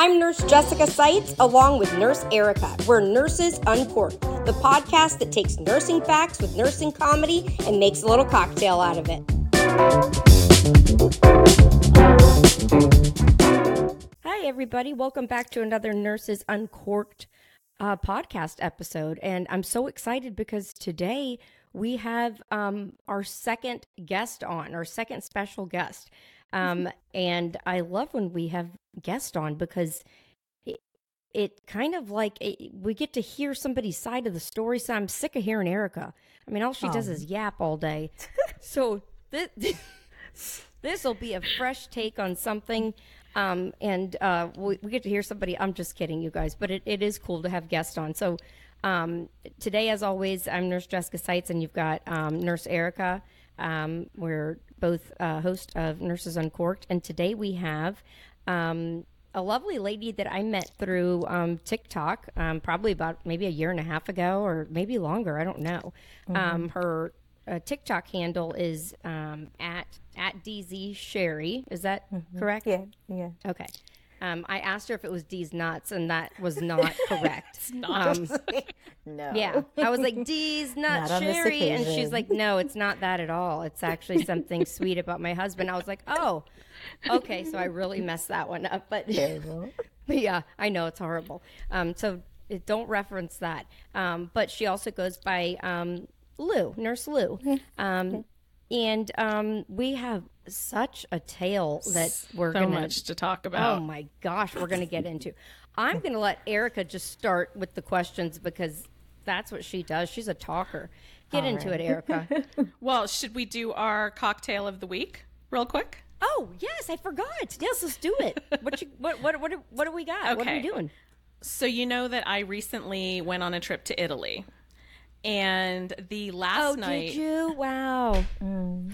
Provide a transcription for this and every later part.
I'm Nurse Jessica Sites, along with Nurse Erica. We're Nurses Uncorked, the podcast that takes nursing facts with nursing comedy and makes a little cocktail out of it. Hi, everybody. Welcome back to another Nurses Uncorked uh, podcast episode. And I'm so excited because today we have um, our second guest on, our second special guest. Um, and I love when we have guests on because it, it kind of like it, we get to hear somebody's side of the story. So I'm sick of hearing Erica. I mean, all she does Oh. is yap all day. so this this will be a fresh take on something. Um, and uh, we, we get to hear somebody. I'm just kidding, you guys, but it, it is cool to have guests on. So um, today, as always, I'm Nurse Jessica Sites, and you've got um, Nurse Erica. Um, we're both uh, host of Nurses Uncorked, and today we have um, a lovely lady that I met through um, TikTok, um, probably about maybe a year and a half ago, or maybe longer. I don't know. Um, her uh, TikTok handle is um, at at DZ Cherie. Is that correct? Yeah, yeah. Okay. Um, I asked her if it was D's nuts, and that was not correct. um, No. yeah, I was like D's nuts, Not Cherie, and she's like, no, it's not that at all. It's actually something sweet about my husband. I was like, oh, okay, so I really messed that one up, but. But yeah, I know it's horrible. Um, so don't reference that. Um, but she also goes by um, Lou, Nurse Lou. Um, and um, we have such a tale that we're so gonna. much to talk about. Oh my gosh, we're gonna get into. I'm gonna let Erica just start with the questions because that's what she does. She's a talker. Get into it, Erica. Well, should we do our cocktail of the week real quick? Oh yes, I forgot. Yes, let's do it. What you what what what do, what do we got? What are we Okay. doing? So you know that I recently went on a trip to Italy. And the last Oh, night did you? Wow. Mm.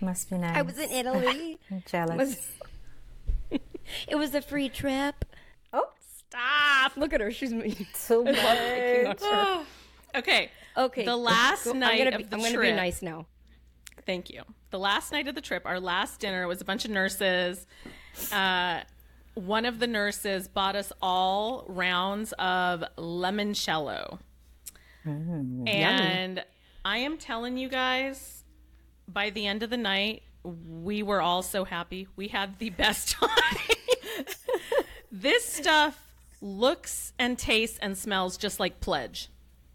Must be nice. I was in Italy. I'm jealous. Was- it was a free trip. oh, Stop. Look at her. She's so much. Okay. okay. The last Go- I'm night gonna of be, the I'm gonna be nice now. Thank you. The last night of the trip, our last dinner was a bunch of nurses. Uh, one of the nurses bought us all rounds of limoncello. and I am telling you guys, by the end of the night, we were all so happy. We had the best time. this stuff looks and tastes and smells just like pledge.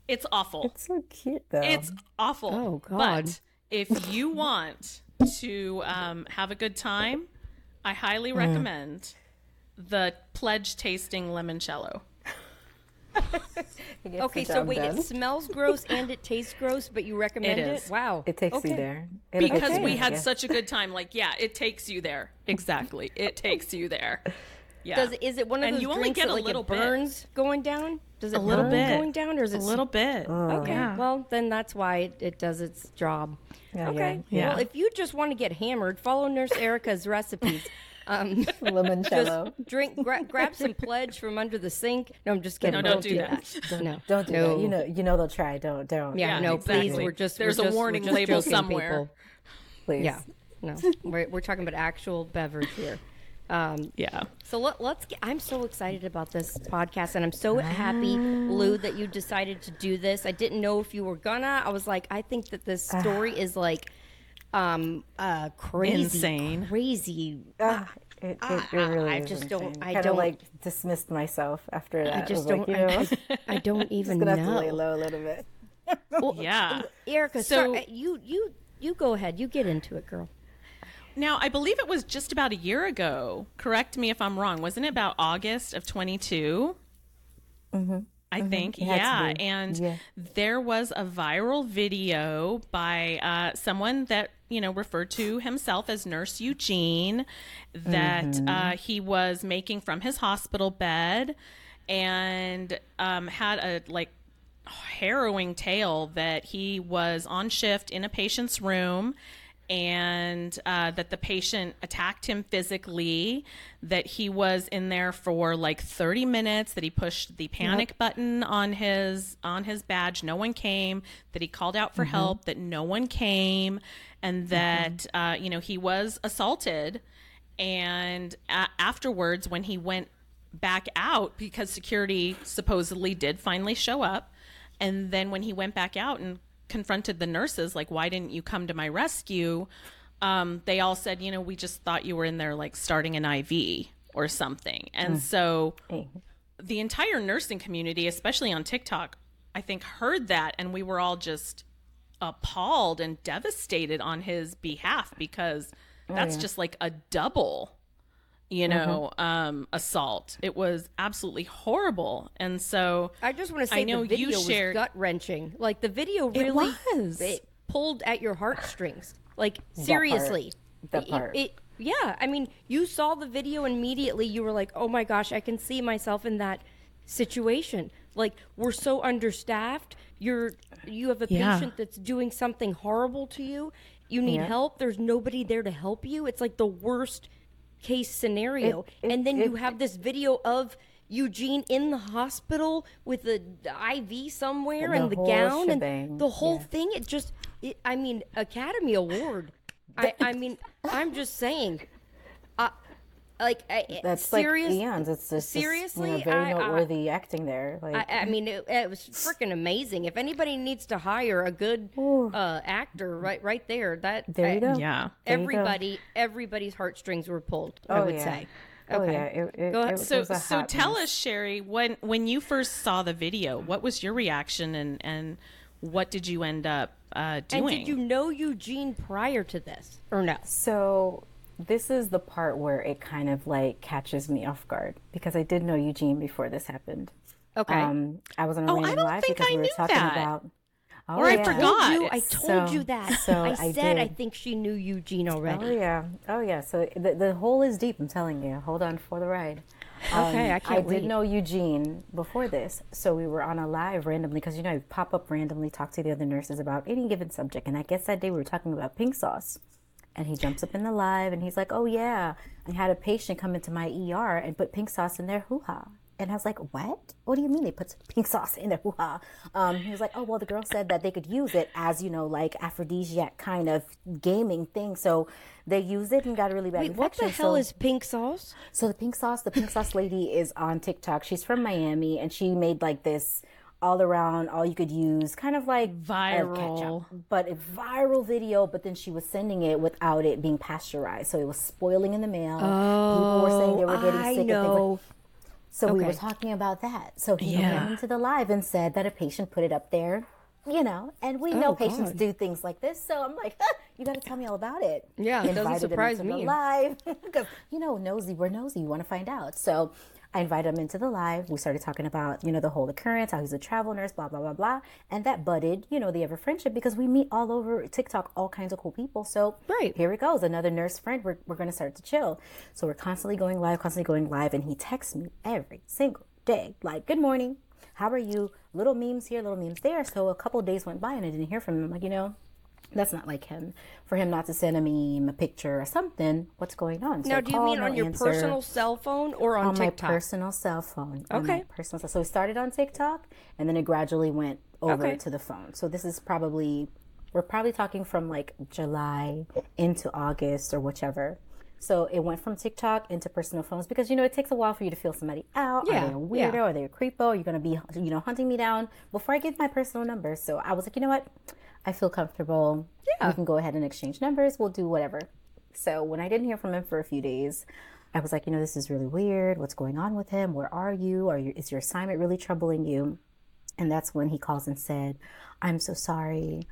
It's awful. It's so cute though. It's awful. Oh, God. But if you want to um, have a good time, I highly Mm. recommend the pledge tasting limoncello. It Okay, so wait, done. it smells gross and it tastes gross, but you recommend It it? is. Wow. It takes okay. you there. It'll Because get you we had yeah. such a good time. Like, yeah, it takes you there. Exactly. It takes you there. Yeah. Does it, is it one of And those you only drinks get that a like little it bit. burns going down? Does it a little bit going down, or is it a little bit? Oh. Okay, Yeah. well then that's why it, it does its job. Yeah, okay, yeah, yeah. well if you just want to get hammered, follow Nurse Erica's recipes. Um, Limoncello. drink, gra- grab some pledge from under the sink. No, I'm just kidding. No, don't do that. No, Don't do no. that. You know, you know they'll try. Don't, don't. Yeah, Yeah, no, please. We're just There's we're a just- warning just label somewhere. people. please. Yeah, no, we're we're talking about actual beverage here. Um, Yeah. so let, let's get. I'm so excited about this podcast, and I'm so happy, Lou, that you decided to do this. I didn't know if you were gonna. I was like, I think that this story is like, um, uh, crazy, Insane. crazy. Ah, it, it, it really I is just don't- insane. I Kinda don't- like dismissed myself after that. I just was don't. you know, I, I don't even gonna have to lay know. low a little bit. Yeah. Erica, So- so you you you go ahead. You get into it, girl. Now, I believe it was just about a year ago. Correct me if I'm wrong. Wasn't it about August of 22? I think, Mm-hmm. It had to yeah. And Yeah. there was a viral video by uh, someone that, you know, referred to himself as Nurse Eugene that Mm-hmm. uh, he was making from his hospital bed and um, had a like harrowing tale that he was on shift in a patient's room and uh, that the patient attacked him physically, that he was in there for like 30 minutes, that he pushed the panic button on his on his badge, no one came, that he called out for help, that no one came, and that uh, you know he was assaulted, and a- afterwards when he went back out because security supposedly did finally show up. And then when he went back out and confronted the nurses, like, why didn't you come to my rescue? Um, they all said, you know, we just thought you were in there like starting an IV or something. And so the entire nursing community, especially on TikTok, I think heard that and we were all just appalled and devastated on his behalf because that's just like a double you know um assault it was absolutely horrible and so I just want to say I know the you shared- gut wrenching. Like the video really was. it pulled at your heartstrings. Like seriously, That It- part. it- yeah, I mean, you saw the video immediately. You were like, "Oh my gosh, I can see myself in that situation." Like we're so understaffed. You're you have a Yeah. patient that's doing something horrible to you. You need Yeah. help. There's nobody there to help you. It's like the worst case scenario. It- it- and then you have this video of Eugene in the hospital with the IV somewhere The and the whole gown shebang, and the whole yeah. thing. It just, it, I mean, Academy Award. I, I mean, I'm just saying, like, I, That's serious, like eons. It's just seriously, you know, very I- I- noteworthy acting there. Like I, I mean, it, it was freaking amazing. If anybody needs to hire a good uh, actor, right, right there, that there you I- go. yeah There you go. Everybody, everybody's heartstrings were pulled. I Oh, would yeah. say. Oh Okay. yeah, it, it, Go ahead. it so was so tell mess. us Cherie when when you first saw the video what was your reaction and and what did you end up uh And did you know Eugene prior to this, or no? So this is the part where it kind of like catches me off guard because I did know Eugene before this happened. Okay. Um, I was on a Oh, I random don't live think because I we were knew talking that. about. Oh, Or I forgot. you, I So- told you that. so I I said I did. think she knew Eugene already. Oh yeah, oh yeah. So the the hole is deep. I'm telling you. Hold on for the ride. Okay, I I can't did wait. know Eugene before this, so we were on a live randomly because you know you pop up randomly, talk to the other nurses about any given subject, and I guess that day we were talking about pink sauce, and he jumps up in the live and he's like, "Oh yeah, I had a patient come into my ER and put pink sauce in their hoo ha." And I was like, what? What do you mean they put pink sauce in their hoo ha? Um, he was like, oh, well, the girl said that they could use it as, you know, like aphrodisiac kind of gaming thing. So they used it and got a really bad Wait, what the hell so- is pink sauce? so the pink sauce, the pink sauce lady is on TikTok. She's from Miami and she made like this all around, all you could use, kind of like Viral. ketchup, but a viral video. But then she was sending it without it being pasteurized, so it was spoiling in the mail. People were saying they were oh, getting Oh, I sick. things like- know. so we were talking about that. So he Yeah. went into the live and said that a patient put it up there, you know, and we know Oh, patients God. do things like this. So I'm like, you got to tell me all about it. Yeah, it doesn't surprise me. live because you know, nosy, we're nosy. You want to find out. So I invited him into the live. We started talking about you know the whole occurrence, how he's a travel nurse, blah blah blah blah, and that budded you know the ever friendship because we meet all over TikTok, all kinds of cool people. So Right. here it goes, another nurse friend. We're we're gonna start to chill. So we're constantly going live, constantly going live, and he texts me every single day, like, "Good morning, how are you?" Little memes here, little memes there. So a couple days went by and I didn't hear from him. I'm like, you know, that's not like him. For him not to send a meme, a picture, or something. What's going on? So Now, do you mean no on your answer. personal cell phone or on, on my TikTok? personal cell phone? Okay. personal. cell- So we started on TikTok, and then it gradually went over Okay. to the phone. So this is probably we're probably talking from like July into August or whichever. So it went from TikTok into personal phones because you know it takes a while for you to feel somebody out. Yeah, Are they a weirdo? yeah. Are they a creepo? Are you gonna be you know hunting me down before I give my personal number? So I was like, you know what? I feel comfortable. Yeah. We can go ahead and exchange numbers. We'll do whatever. So when I didn't hear from him for a few days, I was like, you know, this is really weird. What's going on with him? Where are you? Are you is your assignment really troubling you? And that's when he calls and said, I'm so sorry.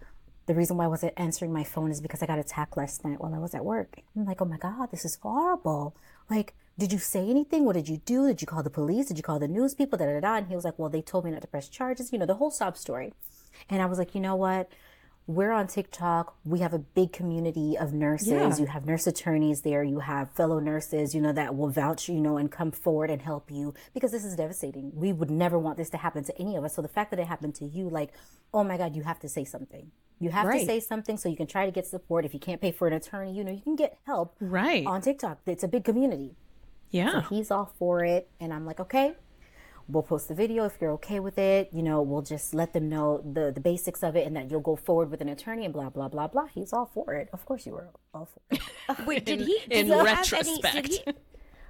The reason why I wasn't answering my phone is because I got attacked last night while I was at work. I'm like, oh my God, this is horrible. Like, did you say anything? What did you do? Did you call the police? Did you call the news people? Da, da, da. And he was like, well, they told me not to press charges, you know, the whole sob story. And I was like, you know what? We're on TikTok. We have a big community of nurses. Yeah. You have nurse attorneys there. You have fellow nurses, you know, that will vouch, you know, and come forward and help you because this is devastating. We would never want this to happen to any of us. So the fact that it happened to you, like, oh my God, you have to say something. You have to say something so you can try to get support. If you can't pay for an attorney, you know, you can get help Right. on TikTok. It's a big community. yeah. So He's all for it. And I'm like, okay, we'll post the video if you're okay with it. You know, we'll just let them know the, the basics of it and that you'll go forward with an attorney and blah, blah, blah, blah. He's all for it. Of course you were all for it. Wait, did he? in did he have any- did, he,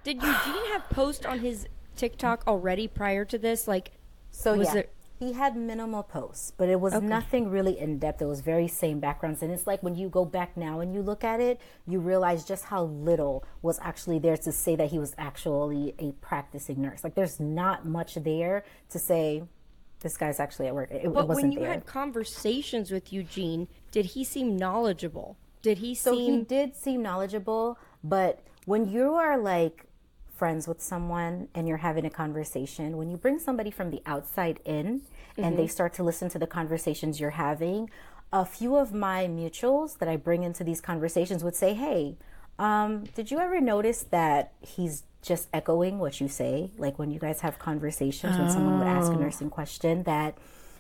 did Eugene have post on his TikTok already prior to this? Like, So Was yeah, there- he had minimal posts, but it was nothing really in depth. It was very same backgrounds, and it's like when you go back now and you look at it, you realize just how little was actually there to say that he was actually a practicing nurse. Like there's not much there to say this guy's actually at work. It, it but wasn't when you there. had conversations with Eugene, did he seem knowledgeable? Did he So seem he did seem knowledgeable, but when you are like friends with someone and you're having a conversation, when you bring somebody from the outside in and they start to listen to the conversations you're having, a few of my mutuals that I bring into these conversations would say, Hey, um, did you ever notice that he's just echoing what you say? Like when you guys have conversations, when someone would ask a nursing question, that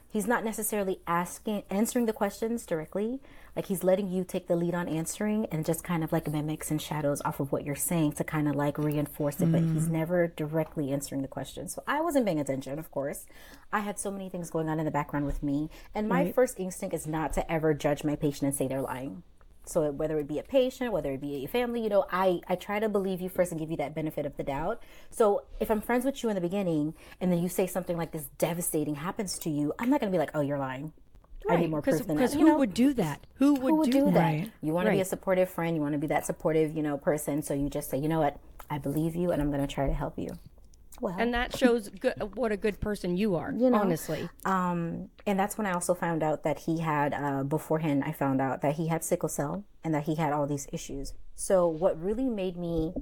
he's not necessarily asking answering the questions directly like he's letting you take the lead on answering and just kind of like mimics and shadows off of what you're saying to kind of like reinforce it but he's mm. never directly answering the question. So i wasn't paying attention of course. I had so many things going on in the background with me and my first instinct is not to ever judge my patient and say they're lying. So whether it be a patient, whether it be a family, you know, I, I try to believe you first and give you that benefit of the doubt. So if I'm friends with you in the beginning and then you say something like this devastating happens to you, I'm not going to be like, oh, you're lying. I need more Because proof than that. who You know? would do that? Who would, Who would do, that? Right. You want to be a supportive friend. You want to be that supportive, you know, person. So you just say, you know what? I believe you and I'm going to try to help you. Well, And that shows good, what a good person you are. know, honestly, Um, and that's when I also found out that he had, uh, beforehand, I found out that he had sickle cell and that he had all these issues. So, what really made me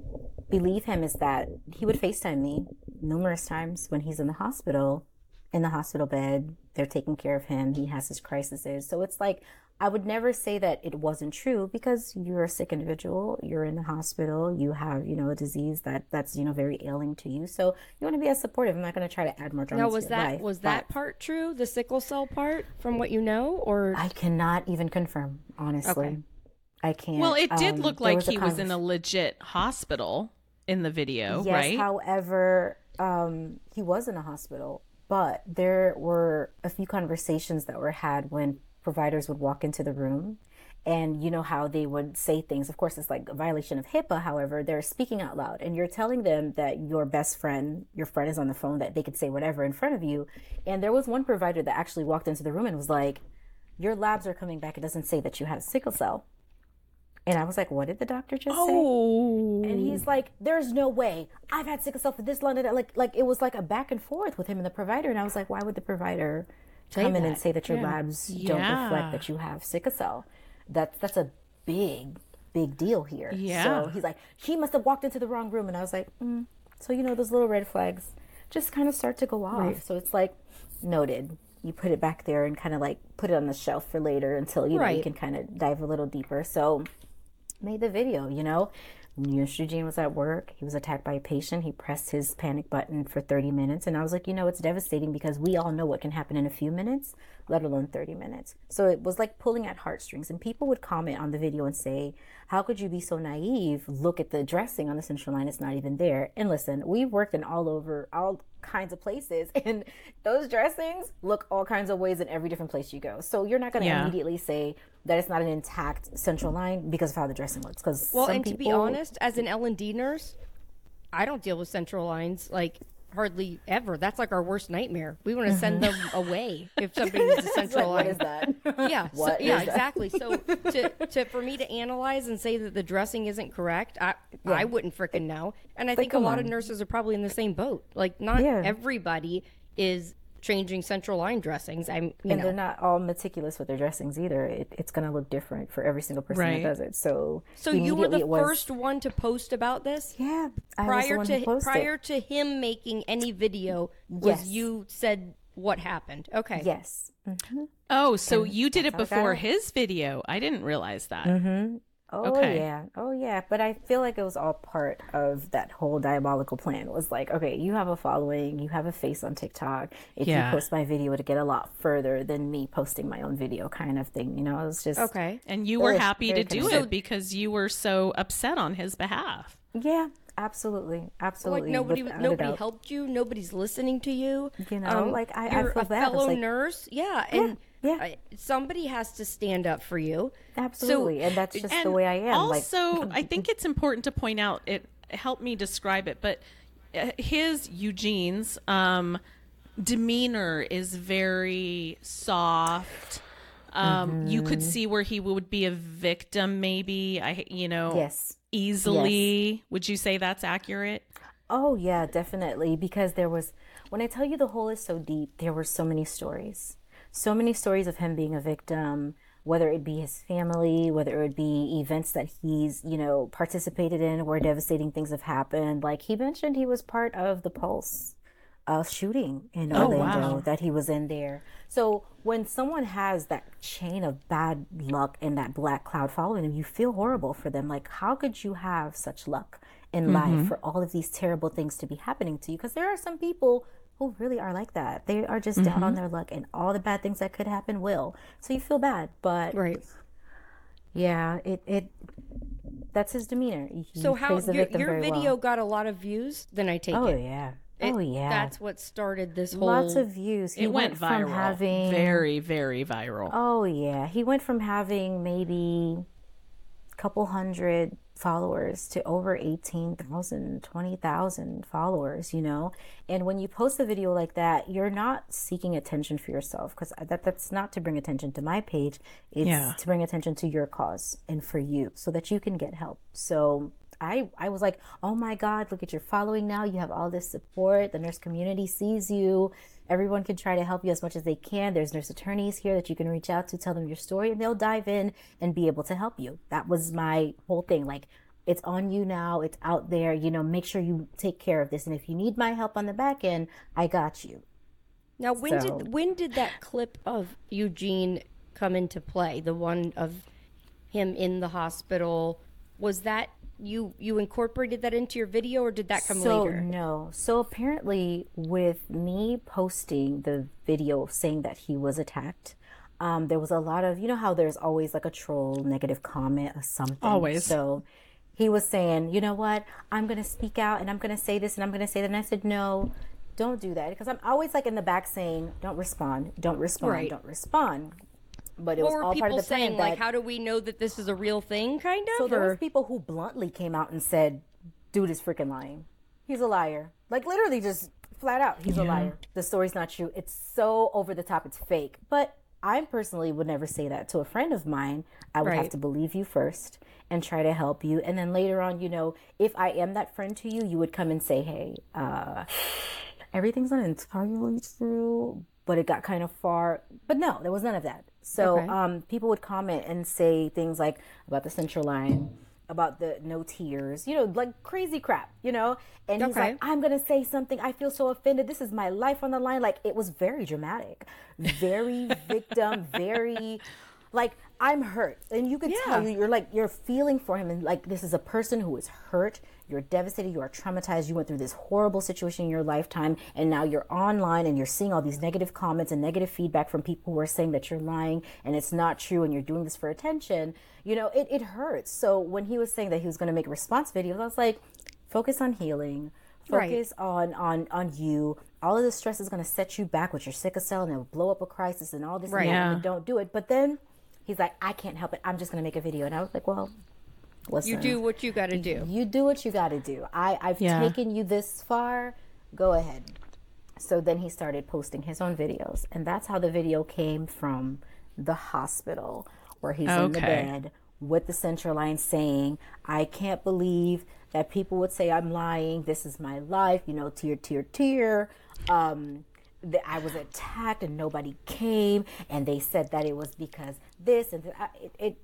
believe him is that he would FaceTime me numerous times when he's in the hospital, in the hospital bed. They're taking care of him. He has his crises. So, it's like, I would never say that it wasn't true because you're a sick individual. You're in the hospital. You have, you know, a disease that that's, you know, very ailing to you. So you want to be as supportive. I'm not going to try to add more drama now to was your that life, was that part true? The sickle cell part, from what you know, or I cannot even confirm, honestly. Okay. I can't. Well, it did Um, look like a he was in a legit hospital in the video, Yes, right? however, um, he was in a hospital, but there were a few conversations that were had when providers would walk into the room. And you know how they would say things. Of course, it's like a violation of HIPAA. However, they're speaking out loud, and you're telling them that your best friend, your friend is on the phone, that they could say whatever in front of you. And there was one provider that actually walked into the room and was like, "Your labs are coming back. It doesn't say that you have sickle cell." And I was like, "What did the doctor just say?" oh, And he's like, "There's no way. I've had sickle cell for this long." da- da." Like, like it was like a back and forth with him and the provider. And I was like, "Why would the provider come in and say that your labs don't reflect that you have sickle cell?" That's that's a big, big deal here. Yeah. So he's like, "She must have walked into the wrong room." And I was like, mm. "So you know, those little red flags just kind of start to go off." So it's like, noted. You put it back there and kind of like put it on the shelf for later until you know you can kind of dive a little deeper. So made the video, you know. Nurse Eugene was at work. He was attacked by a patient. He pressed his panic button for 30 minutes. And I was like, you know, it's devastating because we all know what can happen in a few minutes, let alone 30 minutes. So it was like pulling at heartstrings. And people would comment on the video and say, how could you be so naive? Look at the dressing on the central line. It's not even there. And listen, we've worked in all over, all kinds of places. And those dressings look all kinds of ways in every different place you go. So you're not going to Yeah. immediately say that it's not an intact central line because of how the dressing looks. Because well, and to be honest, as an L and D nurse, I don't deal with central lines like hardly ever. That's like our worst nightmare. We want to send them away if somebody needs a central like, line. what is that? yeah, so, yeah, that? exactly. So to, to for me to analyze and say that the dressing isn't correct, I I wouldn't freaking know. And I think a lot of nurses are probably in the same boat. Like not Yeah. everybody is changing central line dressings. I'm you and know they're not all meticulous with their dressings either. It, it's going to look different for every single person Right. that does it. So, so you were the was- first one to post about this. Yeah, I was the prior one to who posted. prior to him making any video was Yes. you said what happened okay Yes. Mhm. oh, so you did it how it got before his video. I didn't realize that. Oh Okay. yeah. Oh yeah. But I feel like it was all part of that whole diabolical plan. It was like, okay, you have a following, you have a face on TikTok. If Yeah. you post my video to get a lot further than me posting my own video kind of thing. You know, it was just okay And you were Ugh, happy to do it because you were so upset on his behalf. Yeah, absolutely. like Absolutely. nobody without nobody helped you nobody's listening to you Um, You know, like, I- I you're feel a bad. Fellow like- nurse yeah and yeah. I- somebody has to stand up for you Absolutely. and that's just the way I am. like Also, I think it's important to point out it helped me describe it, but uh, his Eugene's um, demeanor is very soft. Um, You could see where he would be a victim, maybe. I, you know, Yes. easily. Would you say that's accurate? Oh yeah, definitely. Because there was when I tell you the hole is so deep, there were so many stories. So many stories of him being a victim, whether it be his family, whether it would be events that he's, you know, participated in where devastating things have happened. Like he mentioned he was part of the Pulse uh, shooting in Orlando wow. that he was in there. So when someone has that chain of bad luck and that black cloud following them, you feel horrible for them. Like, how could you have such luck in life for all of these terrible things to be happening to you? Because there are some people who really are like that. They are just down on mm-hmm. their luck, and all the bad things that could happen will. So you feel bad, but Right. yeah, it it that's his demeanor. He So how your, your video well. got a lot of views? Then I take Oh it. yeah. It- oh yeah. That's what started this whole. Lots of views. He It went, from viral. having Very, very viral. Oh yeah, he went from having maybe a couple hundred followers to over 18,000, 20,000 followers, you know? And when you post a video like that, you're not seeking attention for yourself because that that's not to bring attention to my page. It's Yeah. to bring attention to your cause and for you so that you can get help. So I, I was like, oh my God, look at your following now. You have all this support. The nurse community sees you. Everyone can try to help you as much as they can. There's nurse attorneys here that you can reach out to, tell them your story, and they'll dive in and be able to help you. That was my whole thing. Like, it's on you now. It's out there. You know, make sure you take care of this. And if you need my help on the back end, I got you. Now, when So- did when did that clip of Eugene come into play? The one of him in the hospital was that you you incorporated that into your video, or did that come so later? no so apparently with me posting the video saying that he was attacked um, there was a lot of you know how there's always like a troll negative comment or something Always. so he was saying you know what i'm gonna speak out and i'm gonna say this and i'm gonna say that and i said no don't do that because i'm always like in the back saying don't respond don't respond Right. don't respond but it What was were all part people of the plan saying? Like, how do we know that this is a real thing? Kind of. so there or- was people who bluntly came out and said, "Dude is freaking lying. He's a liar." Like literally, just flat out, he's a liar. The story's not true. It's so over the top. It's fake. But I personally would never say that to a friend of mine. I would have to believe you first and try to help you, and then later on, you know, if I am that friend to you, you would come and say, "Hey, uh, everything's not entirely true." But it got kind of far. But no, there was none of that. So Okay. um, people would comment and say things like about the central line, about the no tears, you know, like crazy crap, you know. And he's like, "I'm gonna say something. I feel so offended. This is my life on the line." Like it was very dramatic, very victim, very like I'm hurt, and you could tell Yeah. you you're like you're feeling for him, and like this is a person who is hurt. You're devastated. You are traumatized. You went through this horrible situation in your lifetime, and now you're online and you're seeing all these negative comments and negative feedback from people who are saying that you're lying and it's not true, and you're doing this for attention. You know, it, it hurts. So when he was saying that he was going to make response videos, I was like, focus on healing. Right. Focus on on on you. All of the stress is going to set you back with your sickle cell, and it will blow up a crisis and all this. Right. And, Yeah. and don't do it. But then he's like, I can't help it. I'm just going to make a video, and I was like, well, listen. you do what you got to do. You do what you got to do. I I've Yeah. taken you this far. Go ahead. So then he started posting his own videos, and that's how the video came from the hospital, where he's in the bed with the central line saying, "I can't believe that people would say I'm lying. This is my life." You know, tear, tear, tear. Um, that I was attacked and nobody came, and they said that it was because this and th- I- it. It,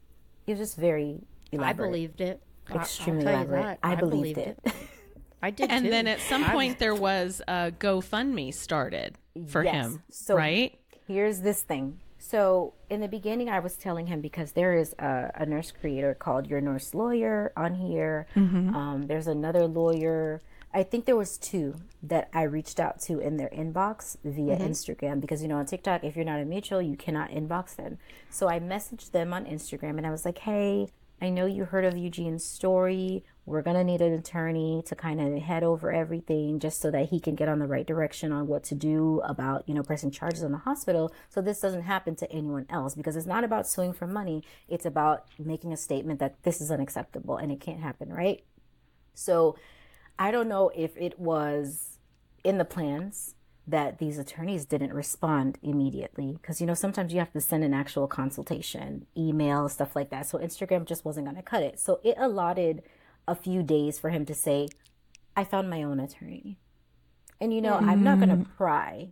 it was just very I believed it. I- I'll Extremely tell you elaborate. that. I, believed, it. I did And too. then at some point there was a GoFundMe started for Yes. him, So- right? Here's this thing. So in the beginning, I was telling him because there is a, a nurse creator called Your Nurse Lawyer on here. Um, there's another lawyer. I think there was two that I reached out to in their inbox via mm-hmm. Instagram because you know on TikTok, if you're not a mutual, you cannot inbox them. So I messaged them on Instagram and I was like, "Hey, I know you heard of Eugene's story. We're going to need an attorney to kind of head over everything just so that he can get on the right direction on what to do about, you know, pressing charges on the hospital so this doesn't happen to anyone else because it's not about suing for money. It's about making a statement that this is unacceptable and it can't happen, right? So I don't know if it was in the plans that these attorneys didn't respond immediately because you know sometimes you have to send an actual consultation email stuff like that. So instagram just wasn't going to cut it. So it allotted a few days for him to say i found my own attorney. And you know i'm not going to mm-hmm. pry.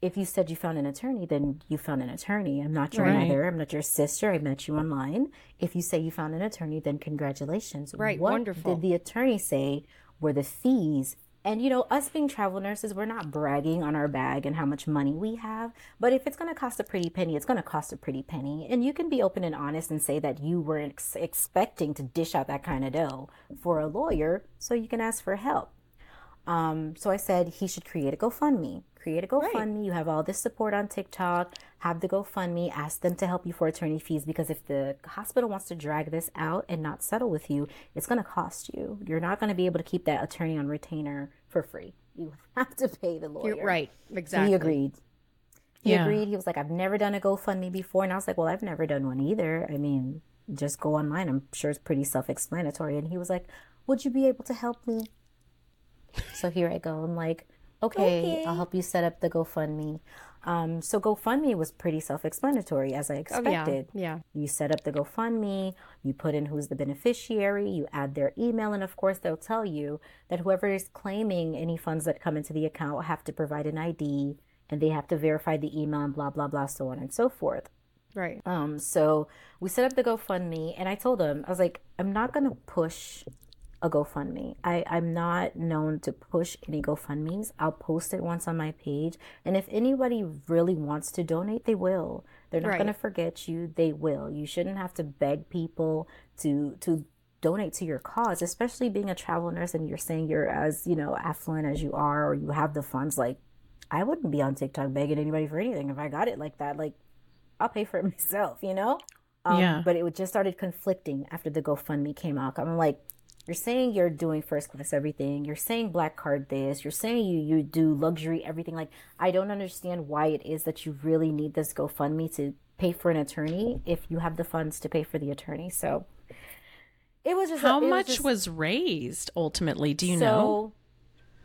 If you said you found an attorney then you found an attorney. I'm not your Right. mother. I'm not your sister. I met you online. If you say you found an attorney then congratulations. Right, what wonderful. did the attorney say were the fees and you know, us being travel nurses, we're not bragging on our bag and how much money we have. But if it's going to cost a pretty penny, it's going to cost a pretty penny. And you can be open and honest and say that you weren't ex- expecting to dish out that kind of dough for a lawyer, so you can ask for help. Um, so I said he should create a GoFundMe. Create a GoFundMe. You have all this support on TikTok. Have the GoFundMe. Ask them to help you for attorney fees because if the hospital wants to drag this out and not settle with you, it's going to cost you. You're not going to be able to keep that attorney on retainer for free. You have to pay the lawyer. You're right. Exactly. he agreed. He Yeah. agreed. He was like, I've never done a GoFundMe before. And I was like, Well, I've never done one either. I mean, just go online. I'm sure it's pretty self explanatory. And he was like, Would you be able to help me? So here I go. I'm like, okay, Okay. I'll help you set up the GoFundMe. Um, so GoFundMe was pretty self-explanatory as I Oh, yeah. expected. Yeah. You set up the GoFundMe, you put in who's the beneficiary, you add their email, and of course they'll tell you that whoever is claiming any funds that come into the account have to provide an ID and they have to verify the email and blah blah blah, so on and so forth. Right. Um, so we set up the GoFundMe, and I told them, I was like, I'm not gonna push a GoFundMe. I, I'm not known to push any GoFundMe's. I'll post it once on my page, and if anybody really wants to donate, they will. They're not Right. gonna forget you. They will. You shouldn't have to beg people to to donate to your cause, especially being a travel nurse and you're saying you're as you know affluent as you are, or you have the funds. Like, I wouldn't be on TikTok begging anybody for anything if I got it like that. Like, I'll pay for it myself, you know? Um, Yeah. But it just started conflicting after the GoFundMe came out. I'm like, you're saying you're doing first class everything. You're saying black card this. You're saying you, you do luxury everything. Like, I don't understand why it is that you really need this GoFundMe to pay for an attorney if you have the funds to pay for the attorney. So it was just How was much just- was raised ultimately? Do you so, know?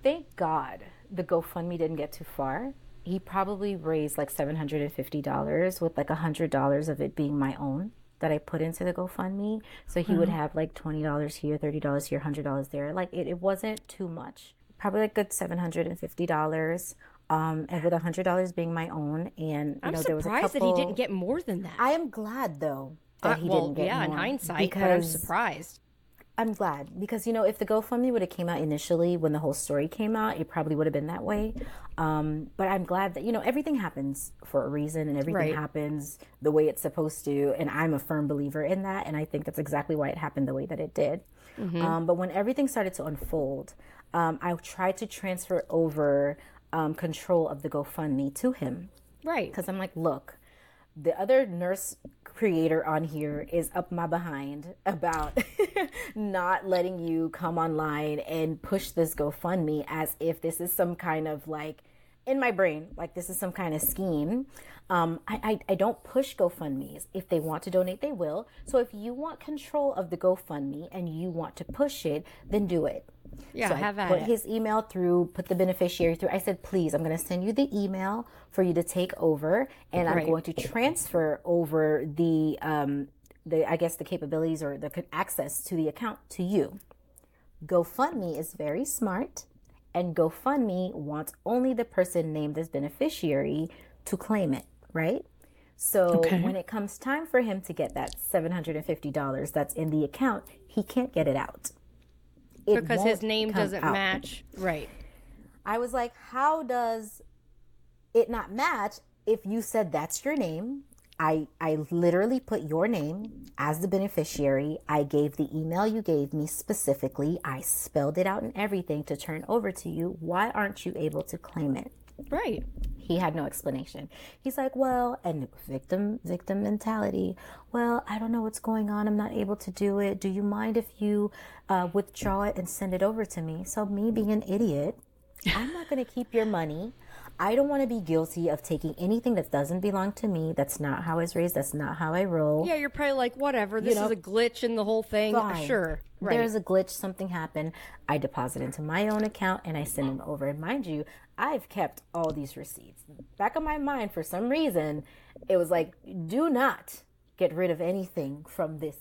thank God the GoFundMe didn't get too far. He probably raised like seven hundred and fifty dollars, with like a hundred dollars of it being my own that I put into the GoFundMe. So he would have like twenty dollars here, thirty dollars here, hundred dollars there. Like it, it wasn't too much. Probably like good seven hundred and fifty dollars. Um, and with a hundred dollars being my own, and you I'm know there was a surprised couple. that he didn't get more than that. I am glad though that Uh, he well, didn't get yeah, in more, hindsight, but I'm because surprised. I'm glad because you know if the GoFundMe would have came out initially when the whole story came out, it probably would have been that way. Um, but I'm glad that you know everything happens for a reason and everything Right. happens the way it's supposed to, and I'm a firm believer in that, and I think that's exactly why it happened the way that it did. Um, but when everything started to unfold, um, I tried to transfer over um, control of the GoFundMe to him Right. because I'm like, look, the other nurse creator on here is up my behind about not letting you come online and push this GoFundMe as if this is some kind of like in my brain, like this is some kind of scheme. Um, I, I, I don't push GoFundMe's. If they want to donate, they will. So if you want control of the GoFundMe and you want to push it, then do it. Yeah, So I have at put it. his email through, put the beneficiary through. I said, please, I'm going to send you the email for you to take over, and I'm going to transfer over the, um, the I guess the capabilities or the access to the account to you. GoFundMe is very smart, and GoFundMe wants only the person named as beneficiary to claim it, right? So Okay. when it comes time for him to get that $750 that's in the account, he can't get it out. It Because his name doesn't out. match. Right. I was like, how does it not match if you said that's your name? I, I literally put your name as the beneficiary. I gave the email you gave me specifically. I spelled it out and everything to turn over to you. Why aren't you able to claim it? Right. He had no explanation. He's like, well, and victim victim mentality. Well, I don't know what's going on. I'm not able to do it. Do you mind if you uh, withdraw it and send it over to me? So me being an idiot, I'm not going to keep your money. I don't want to be guilty of taking anything that doesn't belong to me. That's not how I was raised. That's not how I roll. Yeah, you're probably like, whatever. This know, is a glitch in the whole thing. Fine. Sure. Right. There's a glitch, something happened. I deposit into my own account and I send them over. And mind you, I've kept all these receipts. Back of my mind, for some reason, it was like, do not get rid of anything from this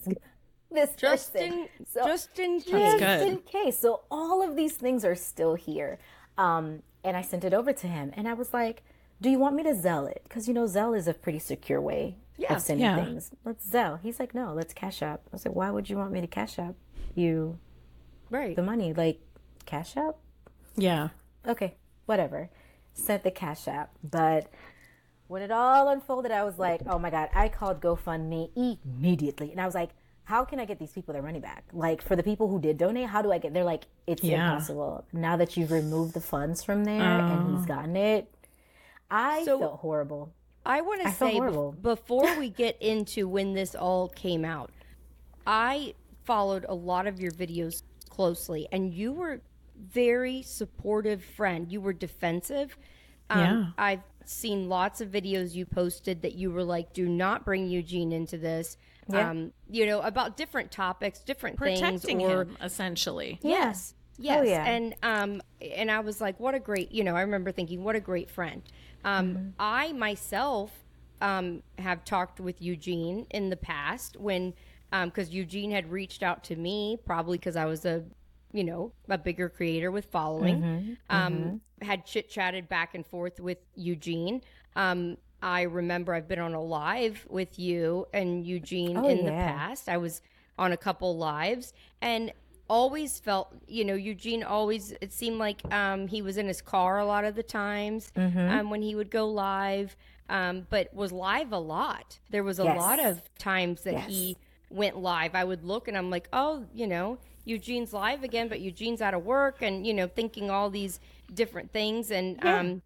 this just person. in, So- just in case. just in case. So all of these things are still here. Um, and I sent it over to him, and I was like, "Do you want me to Zelle it? Because you know Zelle is a pretty secure way Yeah. of sending Yeah. things. Let's Zelle." He's like, "No, let's Cash App." I was like, "Why would you want me to Cash App you Right. the money? Like Cash App? Yeah. Okay, whatever." Sent the Cash App, but. When it all unfolded, I was like, "Oh my god!" I called GoFundMe immediately, and I was like, "How can I get these people their money back? Like for the people who did donate, how do I get?" They're like, "It's Yeah. impossible." Now that you've removed the funds from there and he's gotten it, I So- felt horrible. I want to say bef- before we get into when this all came out, I followed a lot of your videos closely, and you were very supportive friend. You were defensive. Um, Yeah. I've seen lots of videos you posted that you were like, "Do not bring Eugene into this." Yeah. Um, you know about different topics, different Protecting things, or him, essentially. Yes. Yes. Oh, yeah. And um and I was like, what a great you know, I remember thinking, what a great friend. Um Mm-hmm. I myself um have talked with Eugene in the past when um because Eugene had reached out to me, probably because I was a you know, a bigger creator with following. Mm-hmm. Um had chit chatted back and forth with Eugene. I remember I've been on a live with you and Eugene Oh, in the past. I was on a couple lives and always felt, you know, Eugene always, it seemed like um, he was in his car a lot of the times Mm-hmm. um, when he would go live, um, but was live a lot. There was a Yes. lot of times that Yes. he went live. I would look and I'm like, oh, you know, Eugene's live again, but Eugene's out of work and, you know, thinking all these different things. And, um,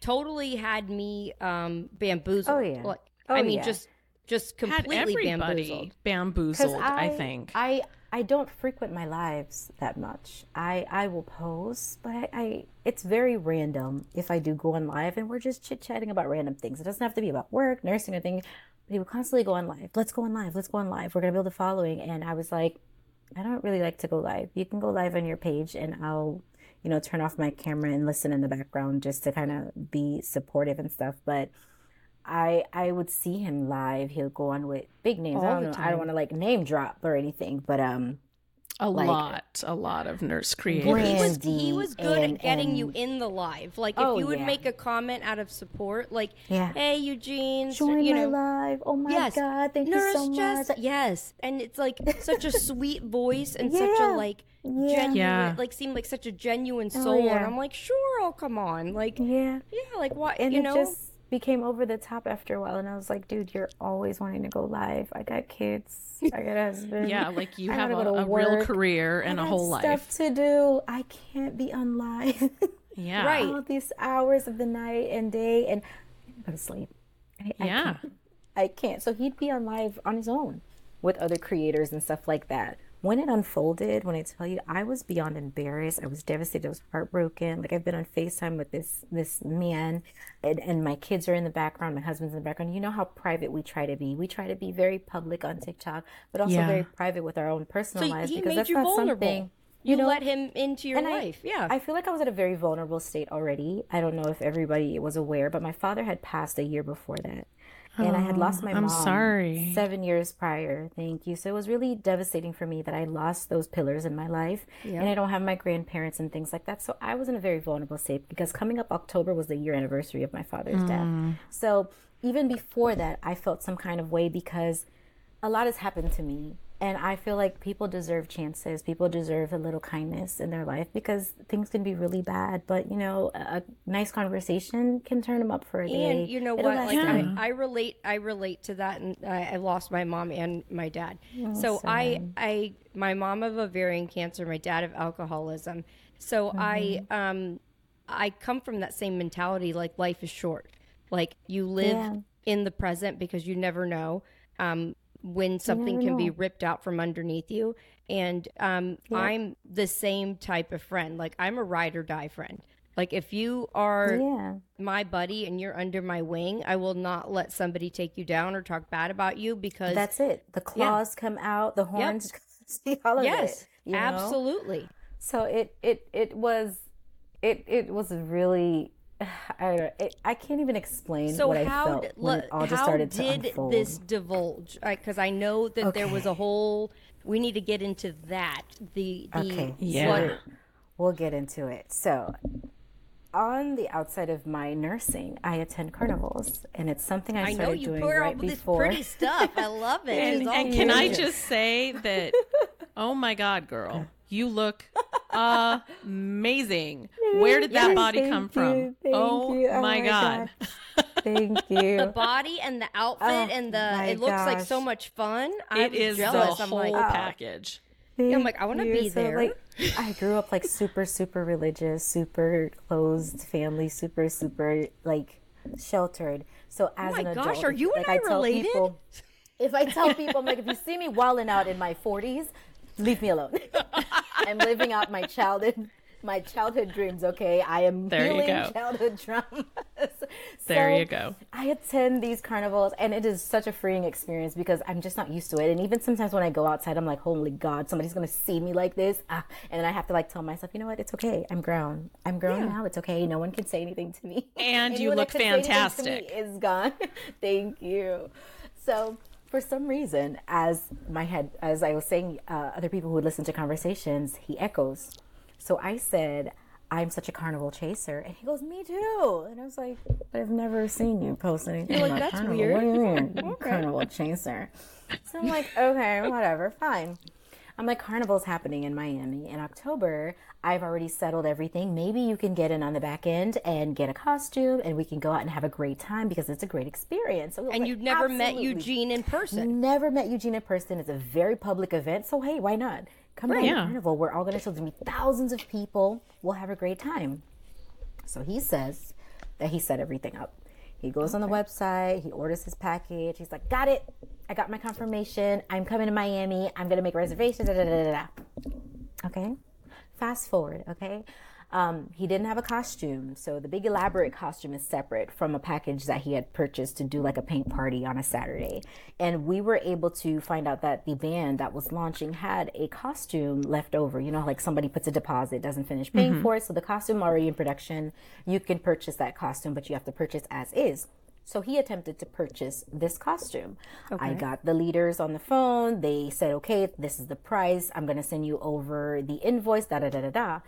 totally had me um bamboozled. Oh, yeah. Like, Oh, I mean, yeah. just just completely everybody bamboozled. bamboozled, I, think. I I don't frequent my lives that much. I I will post, but I, I it's very random if I do go on live and we're just chit chatting about random things. It doesn't have to be about work, nursing, or thing. But he would constantly go on live. Let's go on live. Let's go on live. We're gonna build a following. And I was like, I don't really like to go live. You can go live on your page, and I'll you know turn off my camera and listen in the background just to kind of be supportive and stuff. But I I would see him live. He'll go on with big names. I don't know. I don't want to like name drop or anything, but um, a like- lot, a lot of nurse creators. Well, he was he was good and- at getting you in the live. Like if Oh, you would yeah. make a comment out of support, like Yeah. "Hey Eugene, join you my know." live. Oh my Yes, god, thank Nurse you so Jess- much. Yes, and it's like such a sweet voice and such a like Yeah. genuine, Yeah. like seemed like such a genuine oh, soul. And yeah. I'm like, sure, I'll come on. Like, yeah, Yeah, like what and you it know? just became over the top after a while. And I was like, dude, you're always wanting to go live. I got kids. I got a husband. yeah, like you I have a, gotta go to a real career and a got whole stuff life. to do. I can't be on live. Yeah. Right. All these hours of the night and day, and I go to sleep. I, I Yeah. can't. I can't. So he'd be on live on his own with other creators and stuff like that. When it unfolded, when I tell you, I was beyond embarrassed. I was devastated. I was heartbroken. Like I've been on FaceTime with this this man, and, and my kids are in the background. My husband's in the background. You know how private we try to be. We try to be very public on TikTok, but also Yeah. very private with our own personal so lives he because made that's you not vulnerable. something you know, let him into your and life. I, yeah. I feel like I was at a very vulnerable state already. I don't know if everybody was aware, but my father had passed a year before that. And I had lost oh, my I'm mom sorry. seven years prior. Thank you. So it was really devastating for me that I lost those pillars in my life. And I don't have my grandparents and things like that. So I was in a very vulnerable state because coming up October was the year anniversary of my father's death. Hmm. So even before that, I felt some kind of way because a lot has happened to me. And I feel like people deserve chances. People deserve a little kindness in their life because things can be really bad. But, you know, a, nice conversation can turn them up for a day. and you know It'll what like. I, I relate i relate to that and I, I lost my mom and my dad Oh, so i i my mom of ovarian cancer my dad of alcoholism so i Mm-hmm. um i come from that same mentality like life is short like you live Yeah. in the present because you never know um when something can be ripped out from underneath you and um i'm the same type of friend like i'm a ride or die friend Like if you are Yeah. my buddy and you're under my wing, I will not let somebody take you down or talk bad about you because That's it. The claws come out, the horns, see all of yes, it. you know? absolutely. So it it it was it it was really I don't, I can't even explain So what I felt did, when it all just how started to did unfold. this divulge? Because I know that there was a whole. We need to get into that. The the Okay, Yeah. what- We'll get into it. So, on the outside of my nursing, I attend carnivals, and it's something I I started know you doing pour right all this pretty stuff. I love it. And, and can I just say that, oh my God, girl, you look amazing. Where did that Yes, body come you, from? thank Oh, you. Oh my my God. Thank you. The body and the outfit oh and the it looks like so much fun. I It was is jealous. the I'm whole like, package. I'm like, I wanna be. So, there. like, I grew up like super, super religious, super closed family, super, super like sheltered. So oh as Oh my an gosh, adult, are you and like, I tell related? People, if I tell people, I'm like, if you see me walling out in my 40s, leave me alone. I'm living out my childhood, my childhood dreams. Okay, I am There you healing go. childhood traumas. There So, you go. I attend these carnivals and it is such a freeing experience because I'm just not used to it. And even sometimes when I go outside, I'm like, holy God, somebody's going to see me like this. Ah, and then I have to like tell myself, you know what? It's okay. I'm grown. I'm grown now. It's okay. No one can say anything to me. And you Anyone look could say anything to me fantastic. Is gone. Thank you. So for some reason, as my head, as I was saying, uh, other people who would listen to conversations, he echoes. So I said, I'm such a carnival chaser. And he goes, Me too. And I was like, But I've never seen you post anything. like, about "That's carnival. weird." What do you mean? Carnival chaser. So I'm like, Okay, whatever, fine. I'm like, Carnival's happening in Miami in October. I've already settled everything. Maybe you can get in on the back end and get a costume and we can go out and have a great time because it's a great experience. So and like, you'd never met Eugene in person. Never met Eugene in person. It's a very public event, so hey, why not? Come to the Yeah. carnival. We're all going to meet thousands of people. We'll have a great time. So he says that he set everything up. He goes on the website. He orders his package. He's like, "Got it. I got my confirmation. I'm coming to Miami. I'm gonna make reservations." Da, da, da, da, da. Okay. Fast forward. Okay. Um, he didn't have a costume, so the big elaborate costume is separate from a package that he had purchased to do like a paint party on a Saturday. And we were able to find out that the band that was launching had a costume left over. You know, like somebody puts a deposit, doesn't finish paying for it, so the costume already in production. You can purchase that costume, but you have to purchase as is. So he attempted to purchase this costume. I got the leaders on the phone. They said, okay, this is the price. I'm going to send you over the invoice, da da da da da.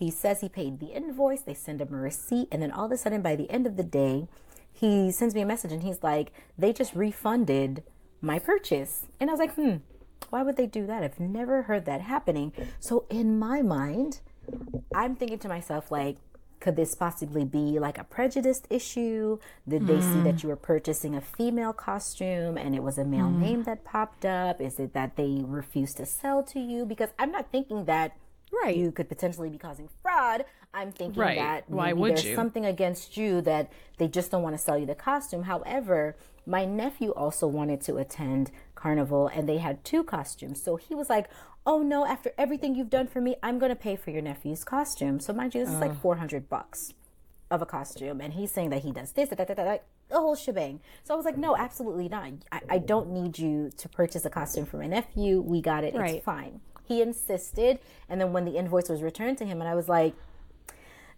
He says he paid the invoice. They send him a receipt. And then all of a sudden, by the end of the day, he sends me a message and he's like, they just refunded my purchase. And I was like, hmm, why would they do that? I've never heard that happening. So in my mind, I'm thinking to myself, like, could this possibly be like a prejudiced issue? Did they see that you were purchasing a female costume and it was a male name that popped up? Is it that they refused to sell to you? Because I'm not thinking that Right. you could potentially be causing fraud. I'm thinking Right. that Why would there's you? something against you that they just don't want to sell you the costume. However, my nephew also wanted to attend carnival and they had two costumes. So he was like, "Oh no, after everything you've done for me, I'm going to pay for your nephew's costume." So mind you, this is like 400 bucks of a costume and he's saying that he does this da, da, da, da, da, the whole shebang so i was like no absolutely not I, I don't need you to purchase a costume for my nephew we got it Right. it's fine he insisted and then when the invoice was returned to him and i was like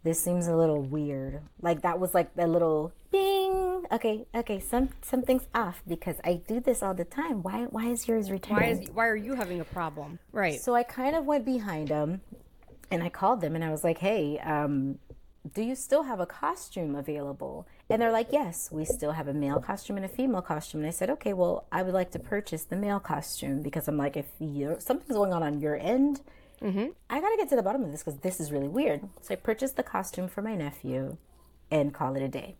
this seems a little weird like that was like the little bing okay okay some something's off because i do this all the time why why is yours returned Why is why are you having a problem? Right. so I kind of went behind them and I called them and I was like, hey, um, do you still have a costume available? And they're like, yes, we still have a male costume and a female costume. And I said, okay, well, I would like to purchase the male costume because I'm like, if you something's going on on your end, mm-hmm. I got to get to the bottom of this because this is really weird. So I purchased the costume for my nephew and call it a day.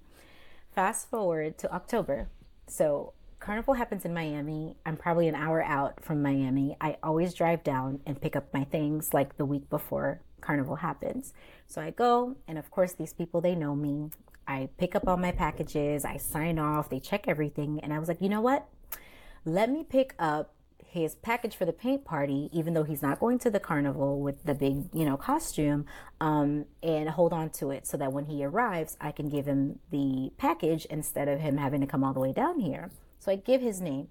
Fast forward to October. So Carnival happens in Miami. I'm probably an hour out from Miami. I always drive down and pick up my things like the week before Carnival happens. So I go, and of course, these people, they know me. I pick up all my packages, I sign off, they check everything. And I was like, you know what? Let me pick up his package for the paint party, even though he's not going to the carnival with the big, you know, costume, um, and hold on to it so that when he arrives, I can give him the package instead of him having to come all the way down here. So I give his name.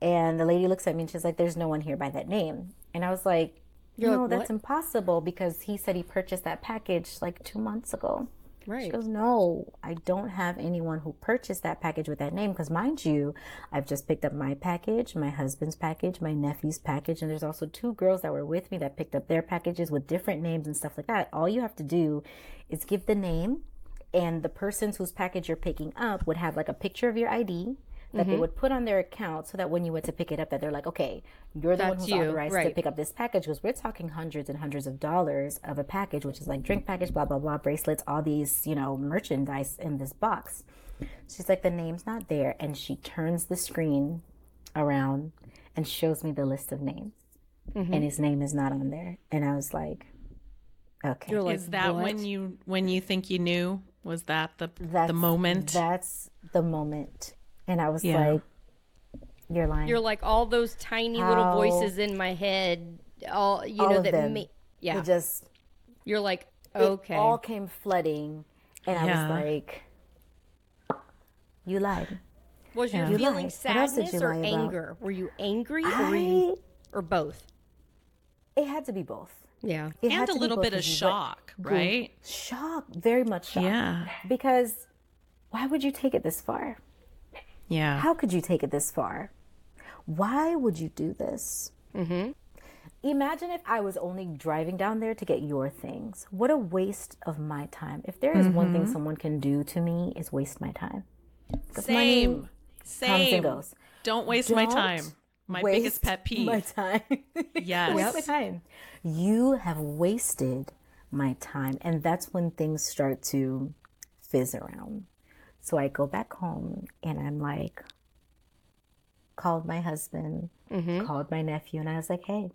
And the lady looks at me and she's like, There's no one here by that name. And I was like, You're No, like, that's impossible because he said he purchased that package like two months ago. She goes, No, I don't have anyone who purchased that package with that name. Because, mind you, I've just picked up my package, my husband's package, my nephew's package, and there's also two girls that were with me that picked up their packages with different names and stuff like that. All you have to do is give the name, and the persons whose package you're picking up would have like a picture of your ID. That Mm-hmm. they would put on their account so that when you went to pick it up, that they're like, okay, you're the one That's who's you, authorized to pick up this package because we're talking hundreds and hundreds of dollars of a package, which is like drink package, blah blah blah, bracelets, all these you know merchandise in this box. She's like, the name's not there, and she turns the screen around and shows me the list of names, Mm-hmm. and his name is not on there, and I was like, okay, like, Is that "What?" when you when you think you knew? Was that the that's the moment? That's the moment, and I was Yeah. like, you're lying. You're like all those tiny little voices in my head. All you All know of that. them. Ma- yeah. It just You're like it okay. all came flooding, and I was like, you lied. was your You feeling lied. What else did sadness you or lie about? anger? Were you angry or, were you, or both? it had to be both. Yeah. It and a little bit of because you- shock, right? Shock, very much shock. Yeah. Because why would you take it this far? Yeah. How could you take it this far? Why would you do this? Mm-hmm. Imagine if I was only driving down there to get your things. What a waste of my time. If there is one Mm-hmm. thing someone can do to me, is waste my time. 'Cause money Same. Same. goes. Don't waste my Don't time. My biggest pet peeve. My time. Yes. waste my time. You have wasted my time. And that's when things start to fizz around. So I go back home and I'm like, called my husband, mm-hmm. called my nephew, and I was like, hey,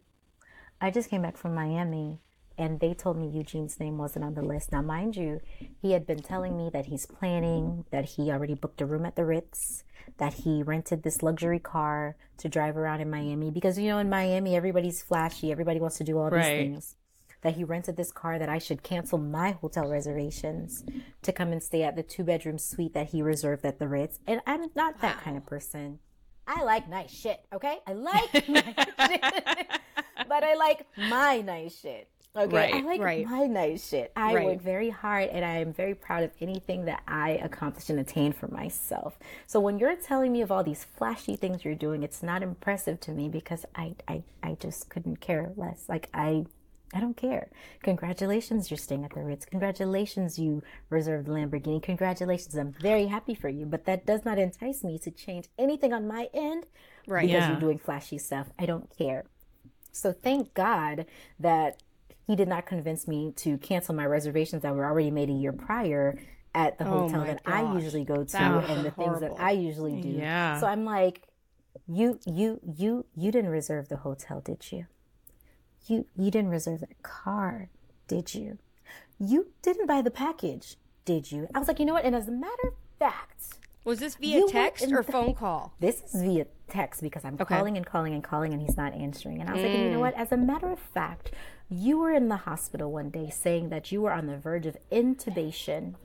I just came back from Miami and they told me Eugene's name wasn't on the list. Now, mind you, he had been telling me that he's planning, that he already booked a room at the Ritz, that he rented this luxury car to drive around in Miami because, you know, in Miami, everybody's flashy, everybody wants to do all these things. That he rented this car, that I should cancel my hotel reservations to come and stay at the two bedroom suite that he reserved at the Ritz. And I'm not that kind of person. I like nice shit, okay? I like nice shit, but I like my nice shit. Okay, I like right. my nice shit. I Right. work very hard and I am very proud of anything that I accomplish and attain for myself. So when you're telling me of all these flashy things you're doing, it's not impressive to me because I I, I just couldn't care less. Like I I don't care. Congratulations, you're staying at the Ritz. Congratulations, you reserved the Lamborghini. Congratulations, I'm very happy for you. But that does not entice me to change anything on my end Right. because Yeah. you're doing flashy stuff. I don't care. So thank God that he did not convince me to cancel my reservations that were already made a year prior at the hotel Oh my that I usually go to and the things that. I usually do. Yeah. So I'm like, you you you you didn't reserve the hotel, did you? You you didn't reserve that car, did you? You didn't buy the package, did you? I was like, you know what? And as a matter of fact, Was this via text or the- phone call? this is via text because I'm Okay. calling and calling and calling and he's not answering. And I was like, you know mm. what? As a matter of fact, you were in the hospital one day saying that you were on the verge of intubation,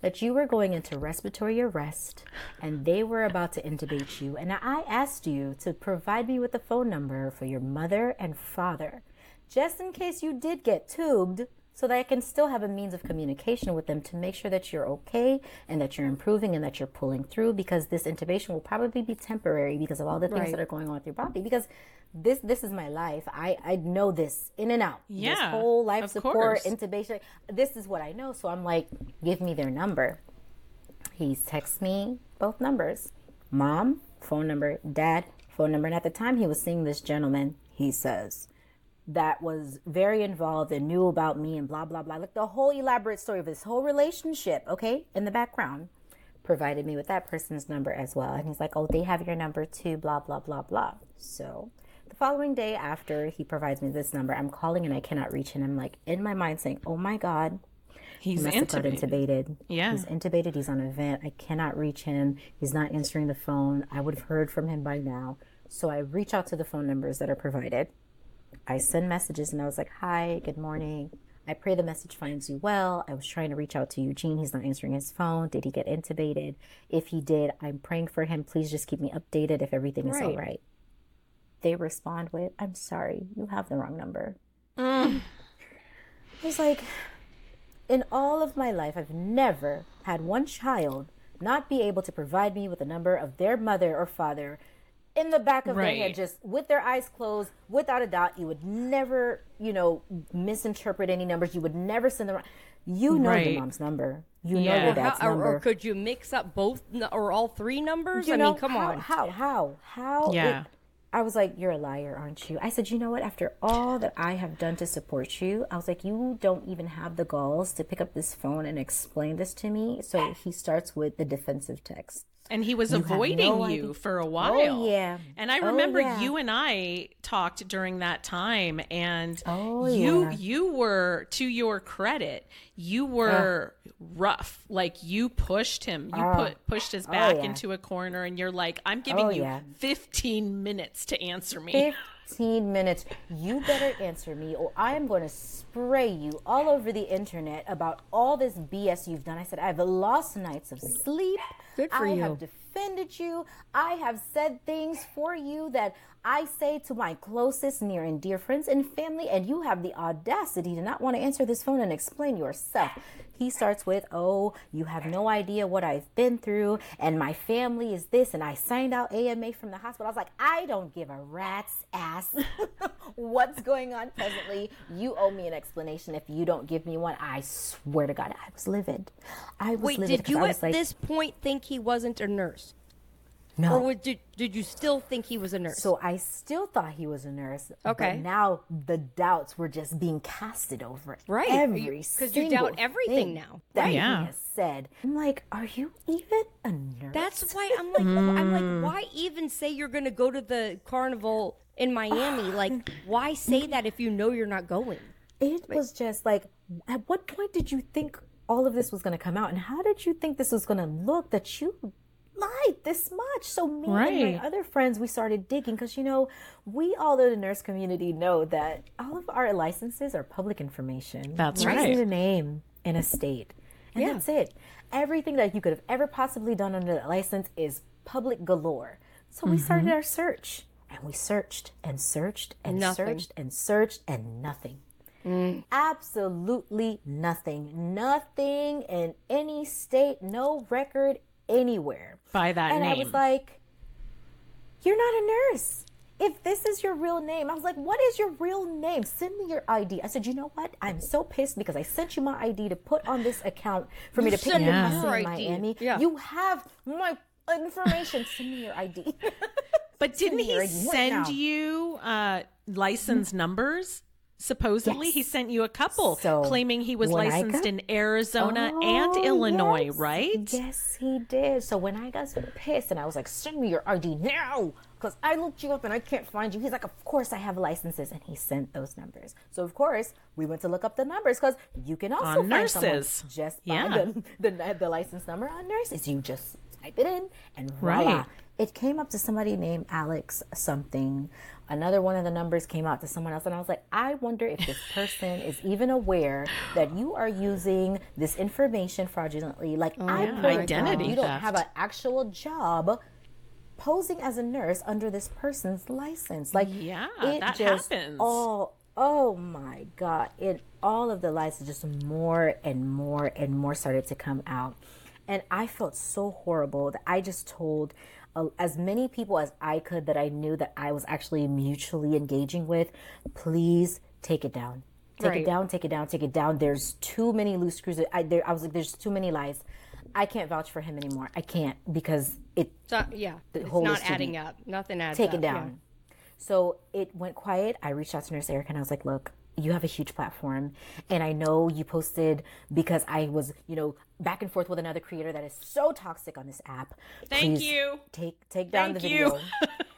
that you were going into respiratory arrest, and they were about to intubate you. And I asked you to provide me with the phone number for your mother and father, just in case you did get tubed so that I can still have a means of communication with them to make sure that you're okay and that you're improving and that you're pulling through because this intubation will probably be temporary because of all the things Right. that are going on with your body because this this is my life. I I know this in and out. this Yeah, whole life support course. intubation. This is what I know. So I'm like, give me their number. He's texts me both numbers. Mom, phone number, dad, phone number. And at the time he was seeing this gentleman, he says, that was very involved and knew about me and blah blah blah. Like the whole elaborate story of this whole relationship, okay, in the background. Provided me with that person's number as well. And he's like, Oh, they have your number too, blah blah blah blah. So the following day after he provides me this number, I'm calling and I cannot reach him. I'm like in my mind saying, Oh my God, He's he must have got intubated. intubated. Yeah. He's intubated. He's on a vent. I cannot reach him. He's not answering the phone. I would have heard from him by now. So I reach out to the phone numbers that are provided. I send messages and I was like, Hi, good morning. I pray the message finds you well. I was trying to reach out to Eugene. He's not answering his phone. Did he get intubated? If he did, I'm praying for him. Please just keep me updated if everything is all Right. Right. They respond with, I'm sorry, you have the wrong number. Mm. I was like, in all of my life, I've never had one child not be able to provide me with a number of their mother or father in the back of their head, just with their eyes closed, without a doubt. You would never, you know, misinterpret any numbers. You would never send the wrong. You know Right. your mom's number. You know Yeah. your Or dad's How- number. or could you mix up both or all three numbers? You I know, mean, come how, on. How? How? How? Yeah. it- I was like, you're a liar, aren't you? I said, you know what? After all that I have done to support you, I was like, you don't even have the galls to pick up this phone and explain this to me. So he starts with the defensive text. And he was You avoiding no you for a while. yeah. And I Oh, remember yeah. you and I talked during that time and Oh, you yeah. you were to your credit, you were rough. Like you pushed him. You put pushed his back Oh. yeah. into a corner and you're like, I'm giving Oh, you yeah. 15 minutes to answer me. 15 minutes. You better answer me, or I am going to spray you all over the internet about all this BS you've done. I said, I've lost nights of sleep. Good for I you. have defended you. I have said things for you that I say to my closest, near, and dear friends and family, and you have the audacity to not want to answer this phone and explain yourself. He starts with, Oh, you have no idea what I've been through, and my family is this, and I signed out AMA from the hospital. I was like, I don't give a rat's ass what's going on presently. You owe me an explanation. If you don't give me one, I swear to God, I was livid. I was Wait, livid did you at like, this point think he wasn't a nurse? No. Or would, did, did you still think he was a nurse? So I still thought he was a nurse. Okay. But now the doubts were just being casted over Right. every You- 'cause you single doubt everything thing now. that Right. he Yeah. has said. I'm like, are you even a nurse? That's why I'm like, oh, I'm like, mm. why even say you're going to go to the carnival in Miami? like, why say that if you know you're not going? It was just like, at what point did you think all of this was going to come out? And how did you think this was going to look that you lied this much? So, me and my other friends, we started digging because, you know, we all in the nurse community know that all of our licenses are public information. That's right. need a name and a state. And Yeah. that's it. Everything that you could have ever possibly done under that license is public galore. So we mm-hmm. started our search. And we searched and searched and Nothing. searched and searched and nothing. Mm. Absolutely nothing. Nothing in any state, no record anywhere. By that and I was like, You're not a nurse. If this is your real name, I was like, What is your real name? Send me your ID. I said, You know what? I'm so pissed because I sent you my ID to put on this account for me to pick sent you me up your in Miami. Yeah. You have my information. Send me your ID. But didn't he send now. you uh, license numbers? Supposedly, he sent you a couple, So, claiming he was licensed got- in Arizona and Oh, Illinois, yes. right? Yes, he did. So when I got so pissed and I was like, send me your ID now, because I looked you up and I can't find you. He's like, of course I have licenses, and he sent those numbers. So of course we went to look up the numbers because you can also On find nurses. just by Yeah. the, the the license number on Nursys. You just type it in and voila. Right. It came up to somebody named Alex something. Another one of the numbers came out to someone else, and I was like, I wonder if this person is even aware that you are using this information fraudulently. Like, oh, I yeah. Identity God you don't have an actual job posing as a nurse under this person's license. Like, Yeah, it that just happens. all. Oh my God! It all of the lies just more and more and more started to come out, and I felt so horrible that I just told as many people as I could that I knew that I was actually mutually engaging with. Please take it down. Take Right. it down. Take it down. Take it down. There's too many loose screws. I there. I was like, there's too many lies. I can't vouch for him anymore. I can't because it So, yeah, it's not adding up. Nothing adds up. take up. it down. So it went quiet. I reached out to Nurse Erica and I was like, look, you have a huge platform. And I know you posted because I was, you know, back and forth with another creator that is so toxic on this app. Thank Please you. Take take down Thank the you. video.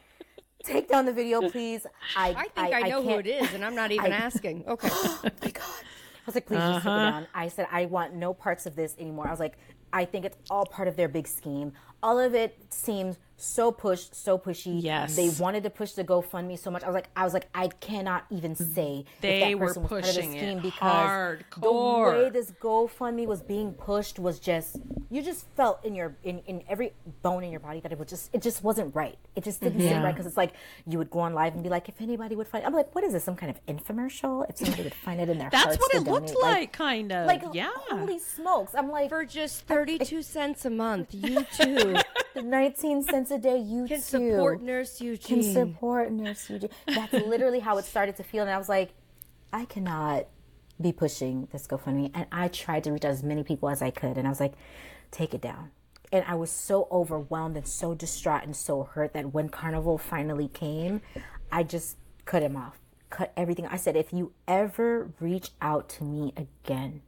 take down the video, please. I I think I, know who it is, and I'm not even asking. Okay. oh my god. I was like, please just take it uh-huh. down. I said, I want no parts of this anymore. I was like, I think it's all part of their big scheme. All of it seems so pushed, so pushy. Yes. they wanted to push the GoFundMe so much. I was like, I was like, I cannot even say They if that were person was part of the pushing it scheme because hardcore. the way this GoFundMe was being pushed was just you just felt in your in, in every bone in your body that it was just it just wasn't right. It just didn't seem right because it's like you would go on live and be like, if anybody would find, I'm like, what is this? Some kind of infomercial? If somebody would find it in their That's what to it looked donate, like, kind of. Like, yeah. holy smokes! I'm like, For just 32 cents a month, you too 19 cents a day. You can too support Nurse Eugene. can support Nurse Eugene. That's literally how it started to feel, and I was like, I cannot be pushing this GoFundMe, and I tried to reach out as many people as I could, and I was like, take it down. And I was so overwhelmed and so distraught and so hurt that when Carnival finally came, I just cut him off, cut everything. I said, if you ever reach out to me again,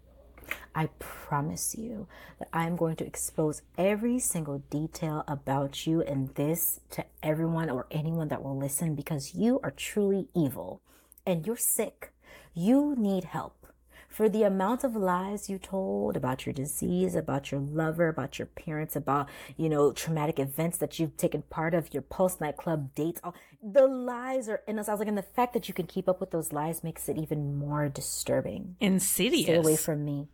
I promise you that I'm going to expose every single detail about you and this to everyone or anyone that will listen because you are truly evil and you're sick. You need help. For the amount of lies you told about your disease, about your lover, about your parents, about, you know, traumatic events that you've taken part of, your post nightclub dates, all the lies are endless. I was like, and the fact that you can keep up with those lies makes it even more disturbing Insidious. stay away from me.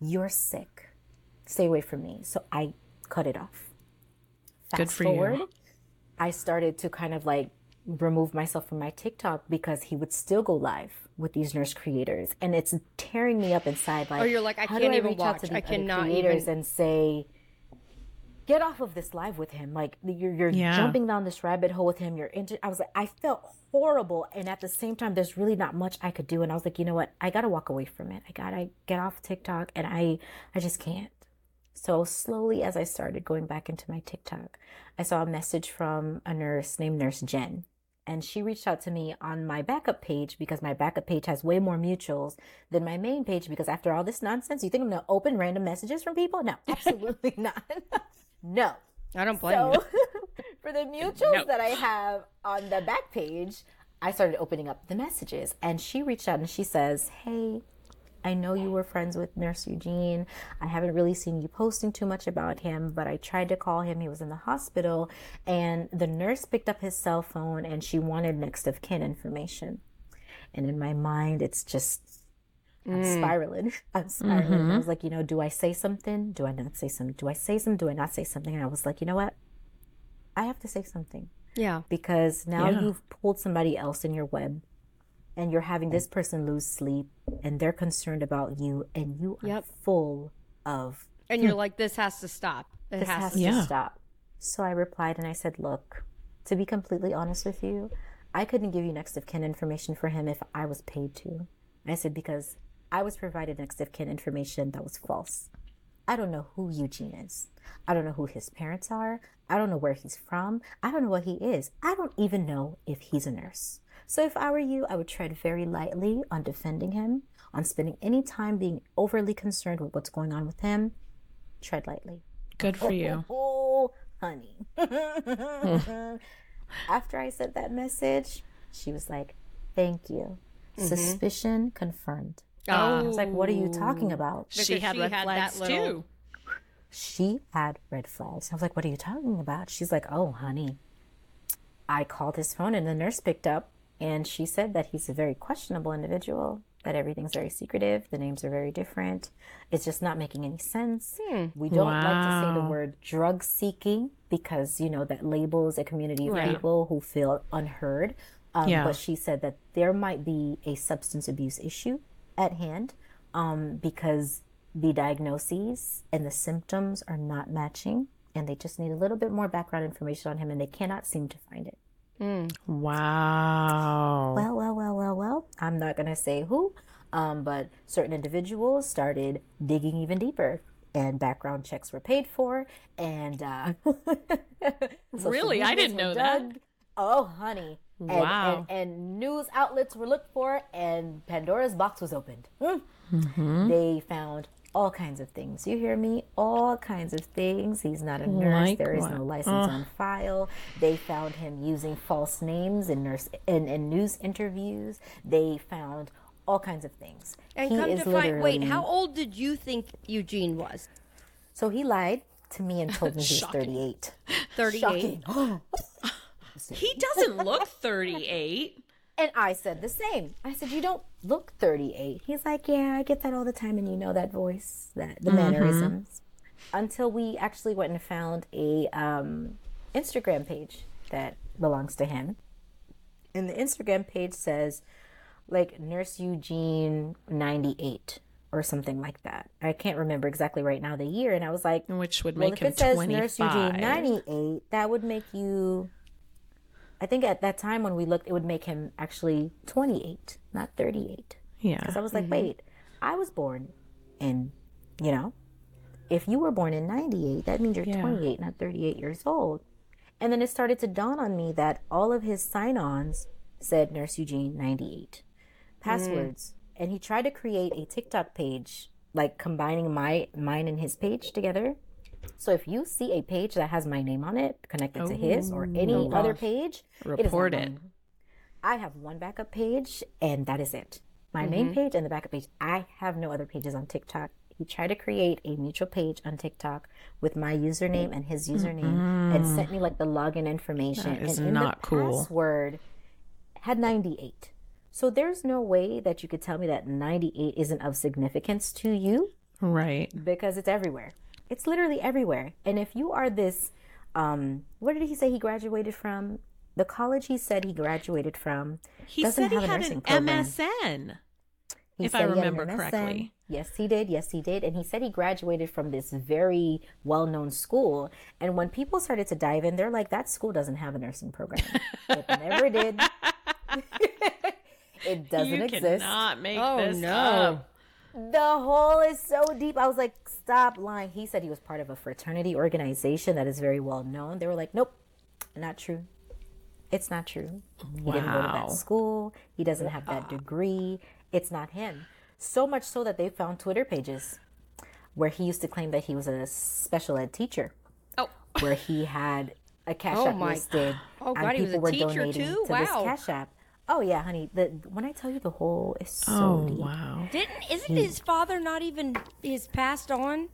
You're sick. Stay away from me. So I cut it off. Fast Good for you. I started to kind of like remove myself from my TikTok because he would still go live with these nurse creators, and it's tearing me up inside. Like, Oh, you're like, I how can't do I even reach out watch. to the I other cannot creators even- and say, get off of this live with him. Like you're you're Yeah. jumping down this rabbit hole with him. You're into. I was like, I felt horrible, and at the same time, there's really not much I could do. And I was like, you know what? I gotta walk away from it. I gotta get off TikTok, and I I just can't. So slowly, as I started going back into my TikTok, I saw a message from a nurse named Nurse Jen. And she reached out to me on my backup page because my backup page has way more mutuals than my main page. Because after all this nonsense, you think I'm going to open random messages from people? No, absolutely not. no. I don't blame So, you. for the mutuals No. that I have on the back page, I started opening up the messages. And she reached out and she says, Hey, I know you were friends with Nurse Eugene. I haven't really seen you posting too much about him, but I tried to call him. He was in the hospital, and the nurse picked up his cell phone and she wanted next of kin information. And in my mind, it's just, I'm mm. spiraling. I'm spiraling. I mm-hmm. was like, you know, do I say something? Do I not say something? Do I say something? Do I not say something? And I was like, you know what? I have to say something Yeah. because now Yeah. you've pulled somebody else in your web and you're having this person lose sleep and they're concerned about you and you are Yep. full of And you're like, this has to stop. It this has has to. to Yeah. stop. So I replied and I said, Look, to be completely honest with you, I couldn't give you next of kin information for him if I was paid to. I said, Because I was provided next of kin information that was false. I don't know who Eugene is. I don't know who his parents are. I don't know where he's from. I don't know what he is. I don't even know if he's a nurse. So if I were you, I would tread very lightly on defending him, on spending any time being overly concerned with what's going on with him. Tread lightly. Good for you. Oh, honey. After I sent that message, she was like, Thank you. Mm-hmm. Suspicion confirmed. I was like, What are you talking about? She had she red had flags that little- too. She had red flags. I was like, What are you talking about? She's like, Oh, honey. I called his phone and the nurse picked up and she said that he's a very questionable individual, that everything's very secretive, the names are very different. It's just not making any sense. We don't like to say the word drug seeking because, you know, that labels a community of people who feel unheard. Um, Yeah. But she said that there might be a substance abuse issue at hand um, because the diagnoses and the symptoms are not matching and they just need a little bit more background information on him and they cannot seem to find it. Wow. Well, well, well, well, well. I'm not going to say who, um, but certain individuals started digging even deeper. And background checks were paid for, and uh, Really? I didn't were know that. Oh, honey! And, Wow. And, and news outlets were looked for, and Pandora's box was opened. Mm. Mm-hmm. They found all kinds of things. You hear me? All kinds of things. He's not a nurse. Like there is what? no license on file. They found him using false names in nurse in, in news interviews. They found all kinds of things. And He come to find, wait, how old did you think Eugene was? So he lied to me and told me he was Shocking. 38. 38. Shocking. He doesn't look 38. And I said the same. I said, You don't look 38. He's like, Yeah, I get that all the time. And you know that voice, that the mannerisms. Until we actually went and found a um, Instagram page that belongs to him. And the Instagram page says, like, Nurse Eugene 98 or something like that. I can't remember exactly right now the year. And I was like, Which would well, make if him it says 25. Nurse Eugene 98, that would make you. I think at that time when we looked, it would make him actually 28, not 38. yeah. Because I was like, mm-hmm. wait, I was born in, you know, if you were born in 98, that means you're Yeah. 28, not 38 years old. And then it started to dawn on me that all of his sign ons said Nurse Eugene 98 passwords. Mm. And he tried to create a TikTok page, like combining my mine and his page together. So if you see a page that has my name on it connected to his or oh, any other page, it Report it. mine. I have one backup page and that is it. My main mm-hmm. page and the backup page. I have no other pages on TikTok. He tried to create a mutual page on TikTok with my username and his username and mm-hmm. sent me like the login information. That is and in not the cool. password had 98. So there's no way that you could tell me that 98 isn't of significance to you Right. because it's everywhere. It's literally everywhere. And if you are this, um, what did he say he graduated from? The college he said he graduated from He doesn't said he have a had nursing an program. MSN. He if I said he had an remember correctly. Yes, he did. Yes, he did. And he said he graduated from this very well known school. And when people started to dive in, they're like, that school doesn't have a nursing program. it never did. it doesn't exist. you exist. cannot make Oh, this no. up. The hole is so deep. I was like, stop lying. He said he was part of a fraternity organization that is very well known. They were like, nope, not true. It's not true. He didn't go to that school. He doesn't have that degree. It's not him. So much so that they found Twitter pages where he used to claim that he was a special ed teacher, Oh. where he had a cash Oh app my- listed, Oh, and God, he was people a were teacher, donating too? to this Wow. cash app. Oh yeah, honey. The when I tell you the whole is so Oh, deep. wow. Didn't isn't his father not even is passed on?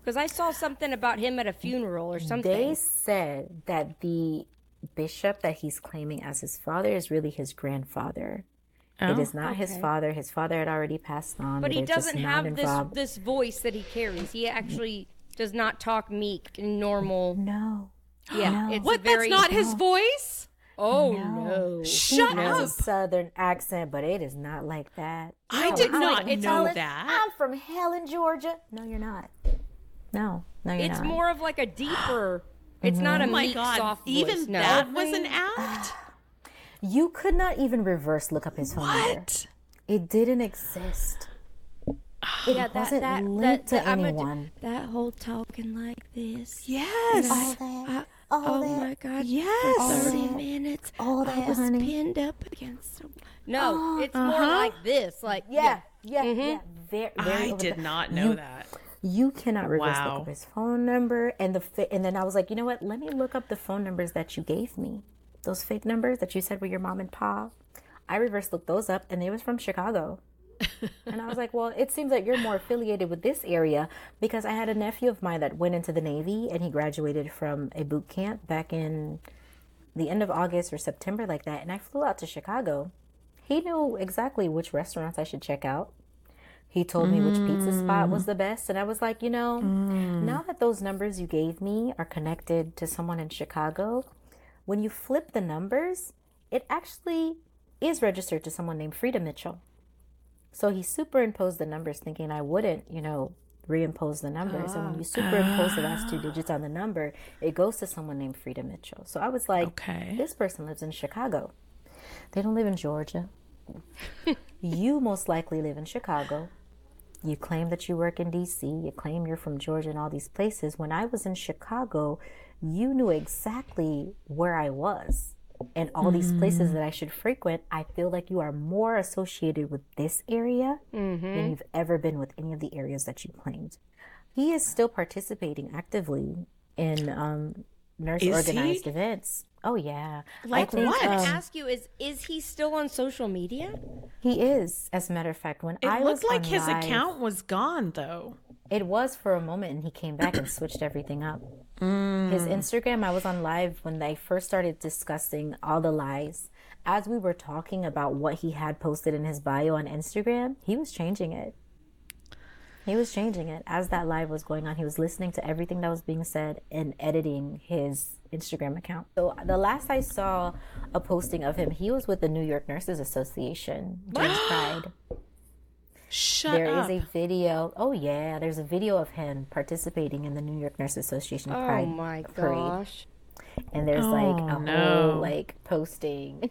Because I saw something about him at a funeral or something. They said that the bishop that he's claiming as his father is really his grandfather. it Oh, is not his father. His father had already passed on. but he doesn't not have this involved. this voice that he carries. He actually does not talk meek and normal. No. Yeah, it's What? very That's not his voice? Oh no! Shut he has up. a southern accent, but it is not like that. I did I'm not like, know Helen, that. I'm from Helen, Georgia. No, you're not. No, no, you're It's not. It's more of like a deeper. It's not a mm-hmm. Oh my meek, God. soft Even voice. No. that was an act? You could not even reverse look up his phone number. What? It didn't exist. It yeah, that wasn't that linked that, to I'm a- anyone. that whole talking like this. Yes. All that. I- all oh that. my god! Yes. For thirty that. minutes. All that, I that, was honey. pinned up against. Some... No, it's more uh-huh. like this. Like Yeah, yeah, yeah. Very, very I did the- not know you, that. You cannot reverse Wow. look up his phone number and the fi- and then I was like, you know what? Let me look up the phone numbers that you gave me. Those fake numbers that you said were your mom and pa. I reverse looked those up and they was from Chicago. And I was like, well, it seems like you're more affiliated with this area because I had a nephew of mine that went into the Navy and he graduated from a boot camp back in the end of August or September like that. And I flew out to Chicago. He knew exactly which restaurants I should check out. He told me which pizza spot was mm. the best. And I was like, you know, mm. now that those numbers you gave me are connected to someone in Chicago, when you flip the numbers, it actually is registered to someone named Frida Mitchell. So he superimposed the numbers thinking I wouldn't, you know, reimpose the numbers. And when you ah. superimpose the last two digits on the number, it goes to someone named Frida Mitchell. So I was like, Okay. this person lives in Chicago. They don't live in Georgia. you most likely live in Chicago. You claim that you work in DC. You claim you're from Georgia and all these places. When I was in Chicago, you knew exactly where I was and all these places that I should frequent. I feel like you are more associated with this area than you've ever been with any of the areas that you claimed. He is still participating actively in um, nurse Is organized he? events. Oh yeah, Like I think, what? I um, ask you is is he still on social media? he is. As a matter of fact, when It I looked was like on his live- account was gone, though. It was for a moment, and he came back and switched everything up. His mm. Instagram, I was on live when they first started discussing all the lies. As we were talking about what he had posted in his bio on Instagram, he was changing it. He was changing it as that live was going on. He was listening to everything that was being said and editing his Instagram account. So the last I saw a posting of him, he was with the New York Nurses Association during Pride. Shut There is up. a video. Oh yeah, there's a video of him participating in the New York Nurses Association Oh Pride my parade, gosh. and there's like Oh, a no. whole like posting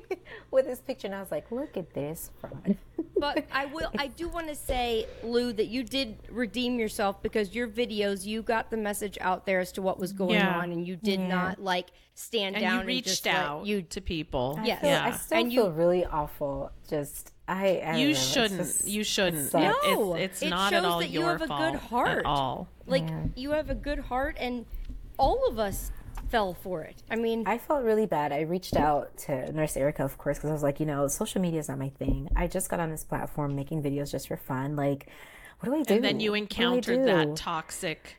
with his picture, and I was like, look at this fraud. But I will. I do want to say, Lou, that you did redeem yourself because your videos, you got the message out there as to what was going Yeah. on, and you did not like stand and down you and reached just let out You to people. Yes. So Yeah. I still And you- feel really awful. Just I, I don't know, you shouldn't. just- You shouldn't. sucks. It- No, it's, it's it not at shows all that you your have a good heart. at all. like Yeah. you have a good heart, and all of us fell for it. I mean, I felt really bad. I reached out to Nurse Erica, of course, because I was like, you know, social media is not my thing. I just got on this platform making videos just for fun. Like, what do I do? And then you What do encountered do? that toxic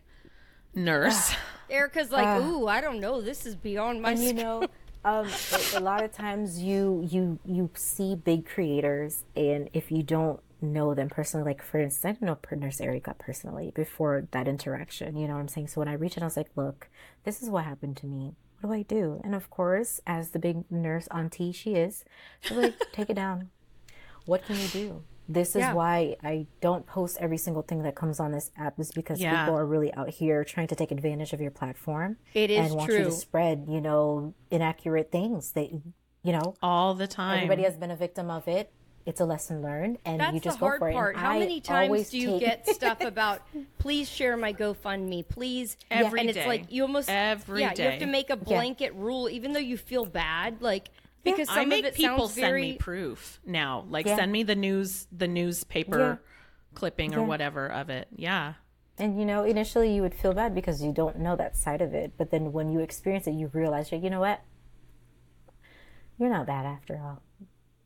nurse. Erica's like, "Ooh, I don't know. This is beyond my." and you know um, a, a lot of times you you you see big creators and if you don't know them personally like for instance i didn't know nurse erica personally before that interaction you know what i'm saying? So when i reached out i was like look this is what happened to me. What do i do? And of course as the big nurse auntie she is she's like take it down. What can you do this is Yeah. why I don't post every single thing that comes on this app is because Yeah. people are really out here trying to take advantage of your platform It is and want you to spread, you know, inaccurate things that you know, all the time. everybody has been a victim of it. It's a lesson learned and That's you just the go for it. And part. How I many times do you take- get stuff about please share my GoFundMe, please? Every and it's like you almost Every yeah, you have to make a blanket rule, even though you feel bad, like because some I make people send very. me proof now. Like Yeah. send me the news, the newspaper Yeah. clipping or whatever of it. Yeah. And you know, initially you would feel bad because you don't know that side of it, but then when you experience it, you realize, you know what? You're not bad after all.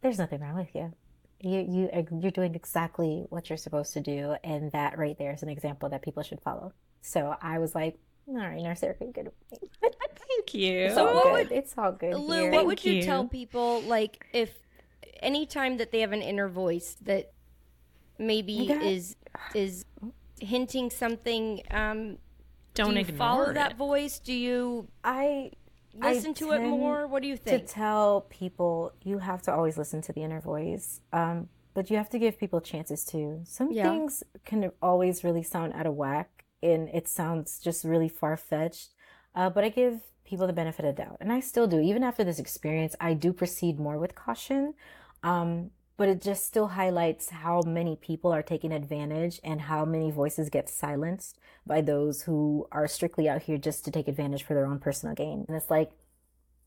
There's nothing wrong with you. You you uh, you're doing exactly what you're supposed to do, and that right there is an example that people should follow. So I was like, all right, Nurse Erica, you good. Thank you. It's all what good. would- it's all good. Lou, here. what would you, you. tell people like if anytime that they have an inner voice that maybe got- is is hinting something? Um, Don't do you ignore follow it. that voice? Do you I I listen to it more? What do you think to tell people you have to always listen to the inner voice um, but you have to give people chances too some Yeah. things can always really sound out of whack and it sounds just really far-fetched uh, but i give people the benefit of doubt and i still do even after this experience i do proceed more with caution um, but it just still highlights how many people are taking advantage and how many voices get silenced by those who are strictly out here just to take advantage for their own personal gain. And it's like,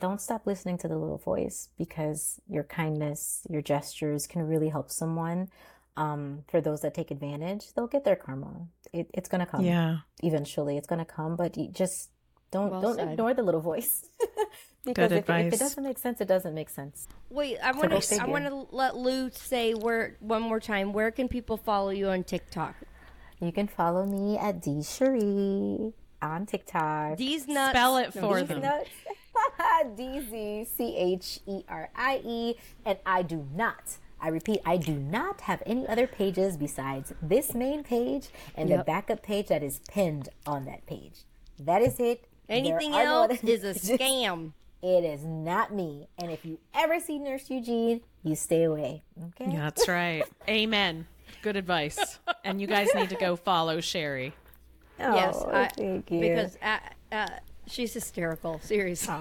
don't stop listening to the little voice because your kindness, your gestures can really help someone. Um, for those that take advantage, they'll get their karma. It, it's gonna come. Yeah. Eventually, it's gonna come. But you just don't Well don't said. ignore the little voice. because if, it- if it doesn't make sense, it doesn't make sense. Wait, I want to. I want to let Lou say where one more time. Where can people follow you on TikTok? You can follow me at D Cherie on TikTok. These nuts. Spell it for these them. D Z C H E R I E. And I do not, I repeat, I do not have any other pages besides this main page and the backup page that is pinned on that page. That is it. Anything are no else other- is a scam. It is not me. And if you ever see Nurse Eugene, you stay away. Okay? That's right. Amen. Good advice. And you guys need to go follow Cherie. yes, Oh, I, thank you. because uh, uh, she's hysterical. Seriously.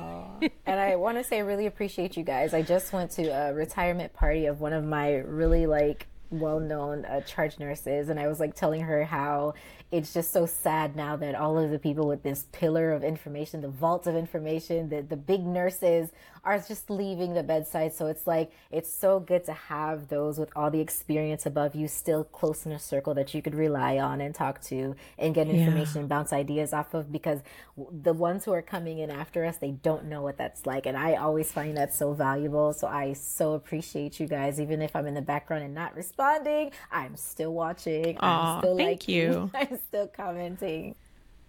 and I want to say I really appreciate you guys. I just went to a retirement party of one of my really like well-known uh, charge nurses and I was like telling her how it's just so sad now that all of the people with this pillar of information, the vault of information, the the big nurses are just leaving the bedside. So it's like it's so good to have those with all the experience above you still close in a circle that you could rely on and talk to and get information and bounce ideas off of because the ones who are coming in after us, they don't know what that's like. And I always find that so valuable. So I so appreciate you guys, even if I'm in the background and not responding. Responding. I'm still watching. Aw, I'm still thank liking, you. I'm still commenting.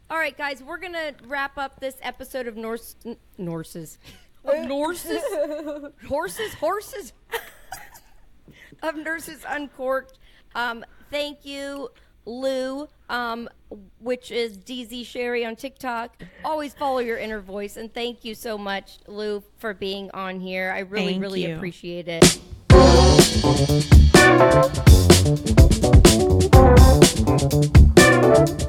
All right, guys, we're gonna wrap up this episode of Norse N- Norses of Norses horses horses of Nurses Uncorked. Um, thank you, Lou, um, which is DZ Cherie on TikTok. Always follow your inner voice, and thank you so much, Lou, for being on here. I really, Thank really you. appreciate it thank you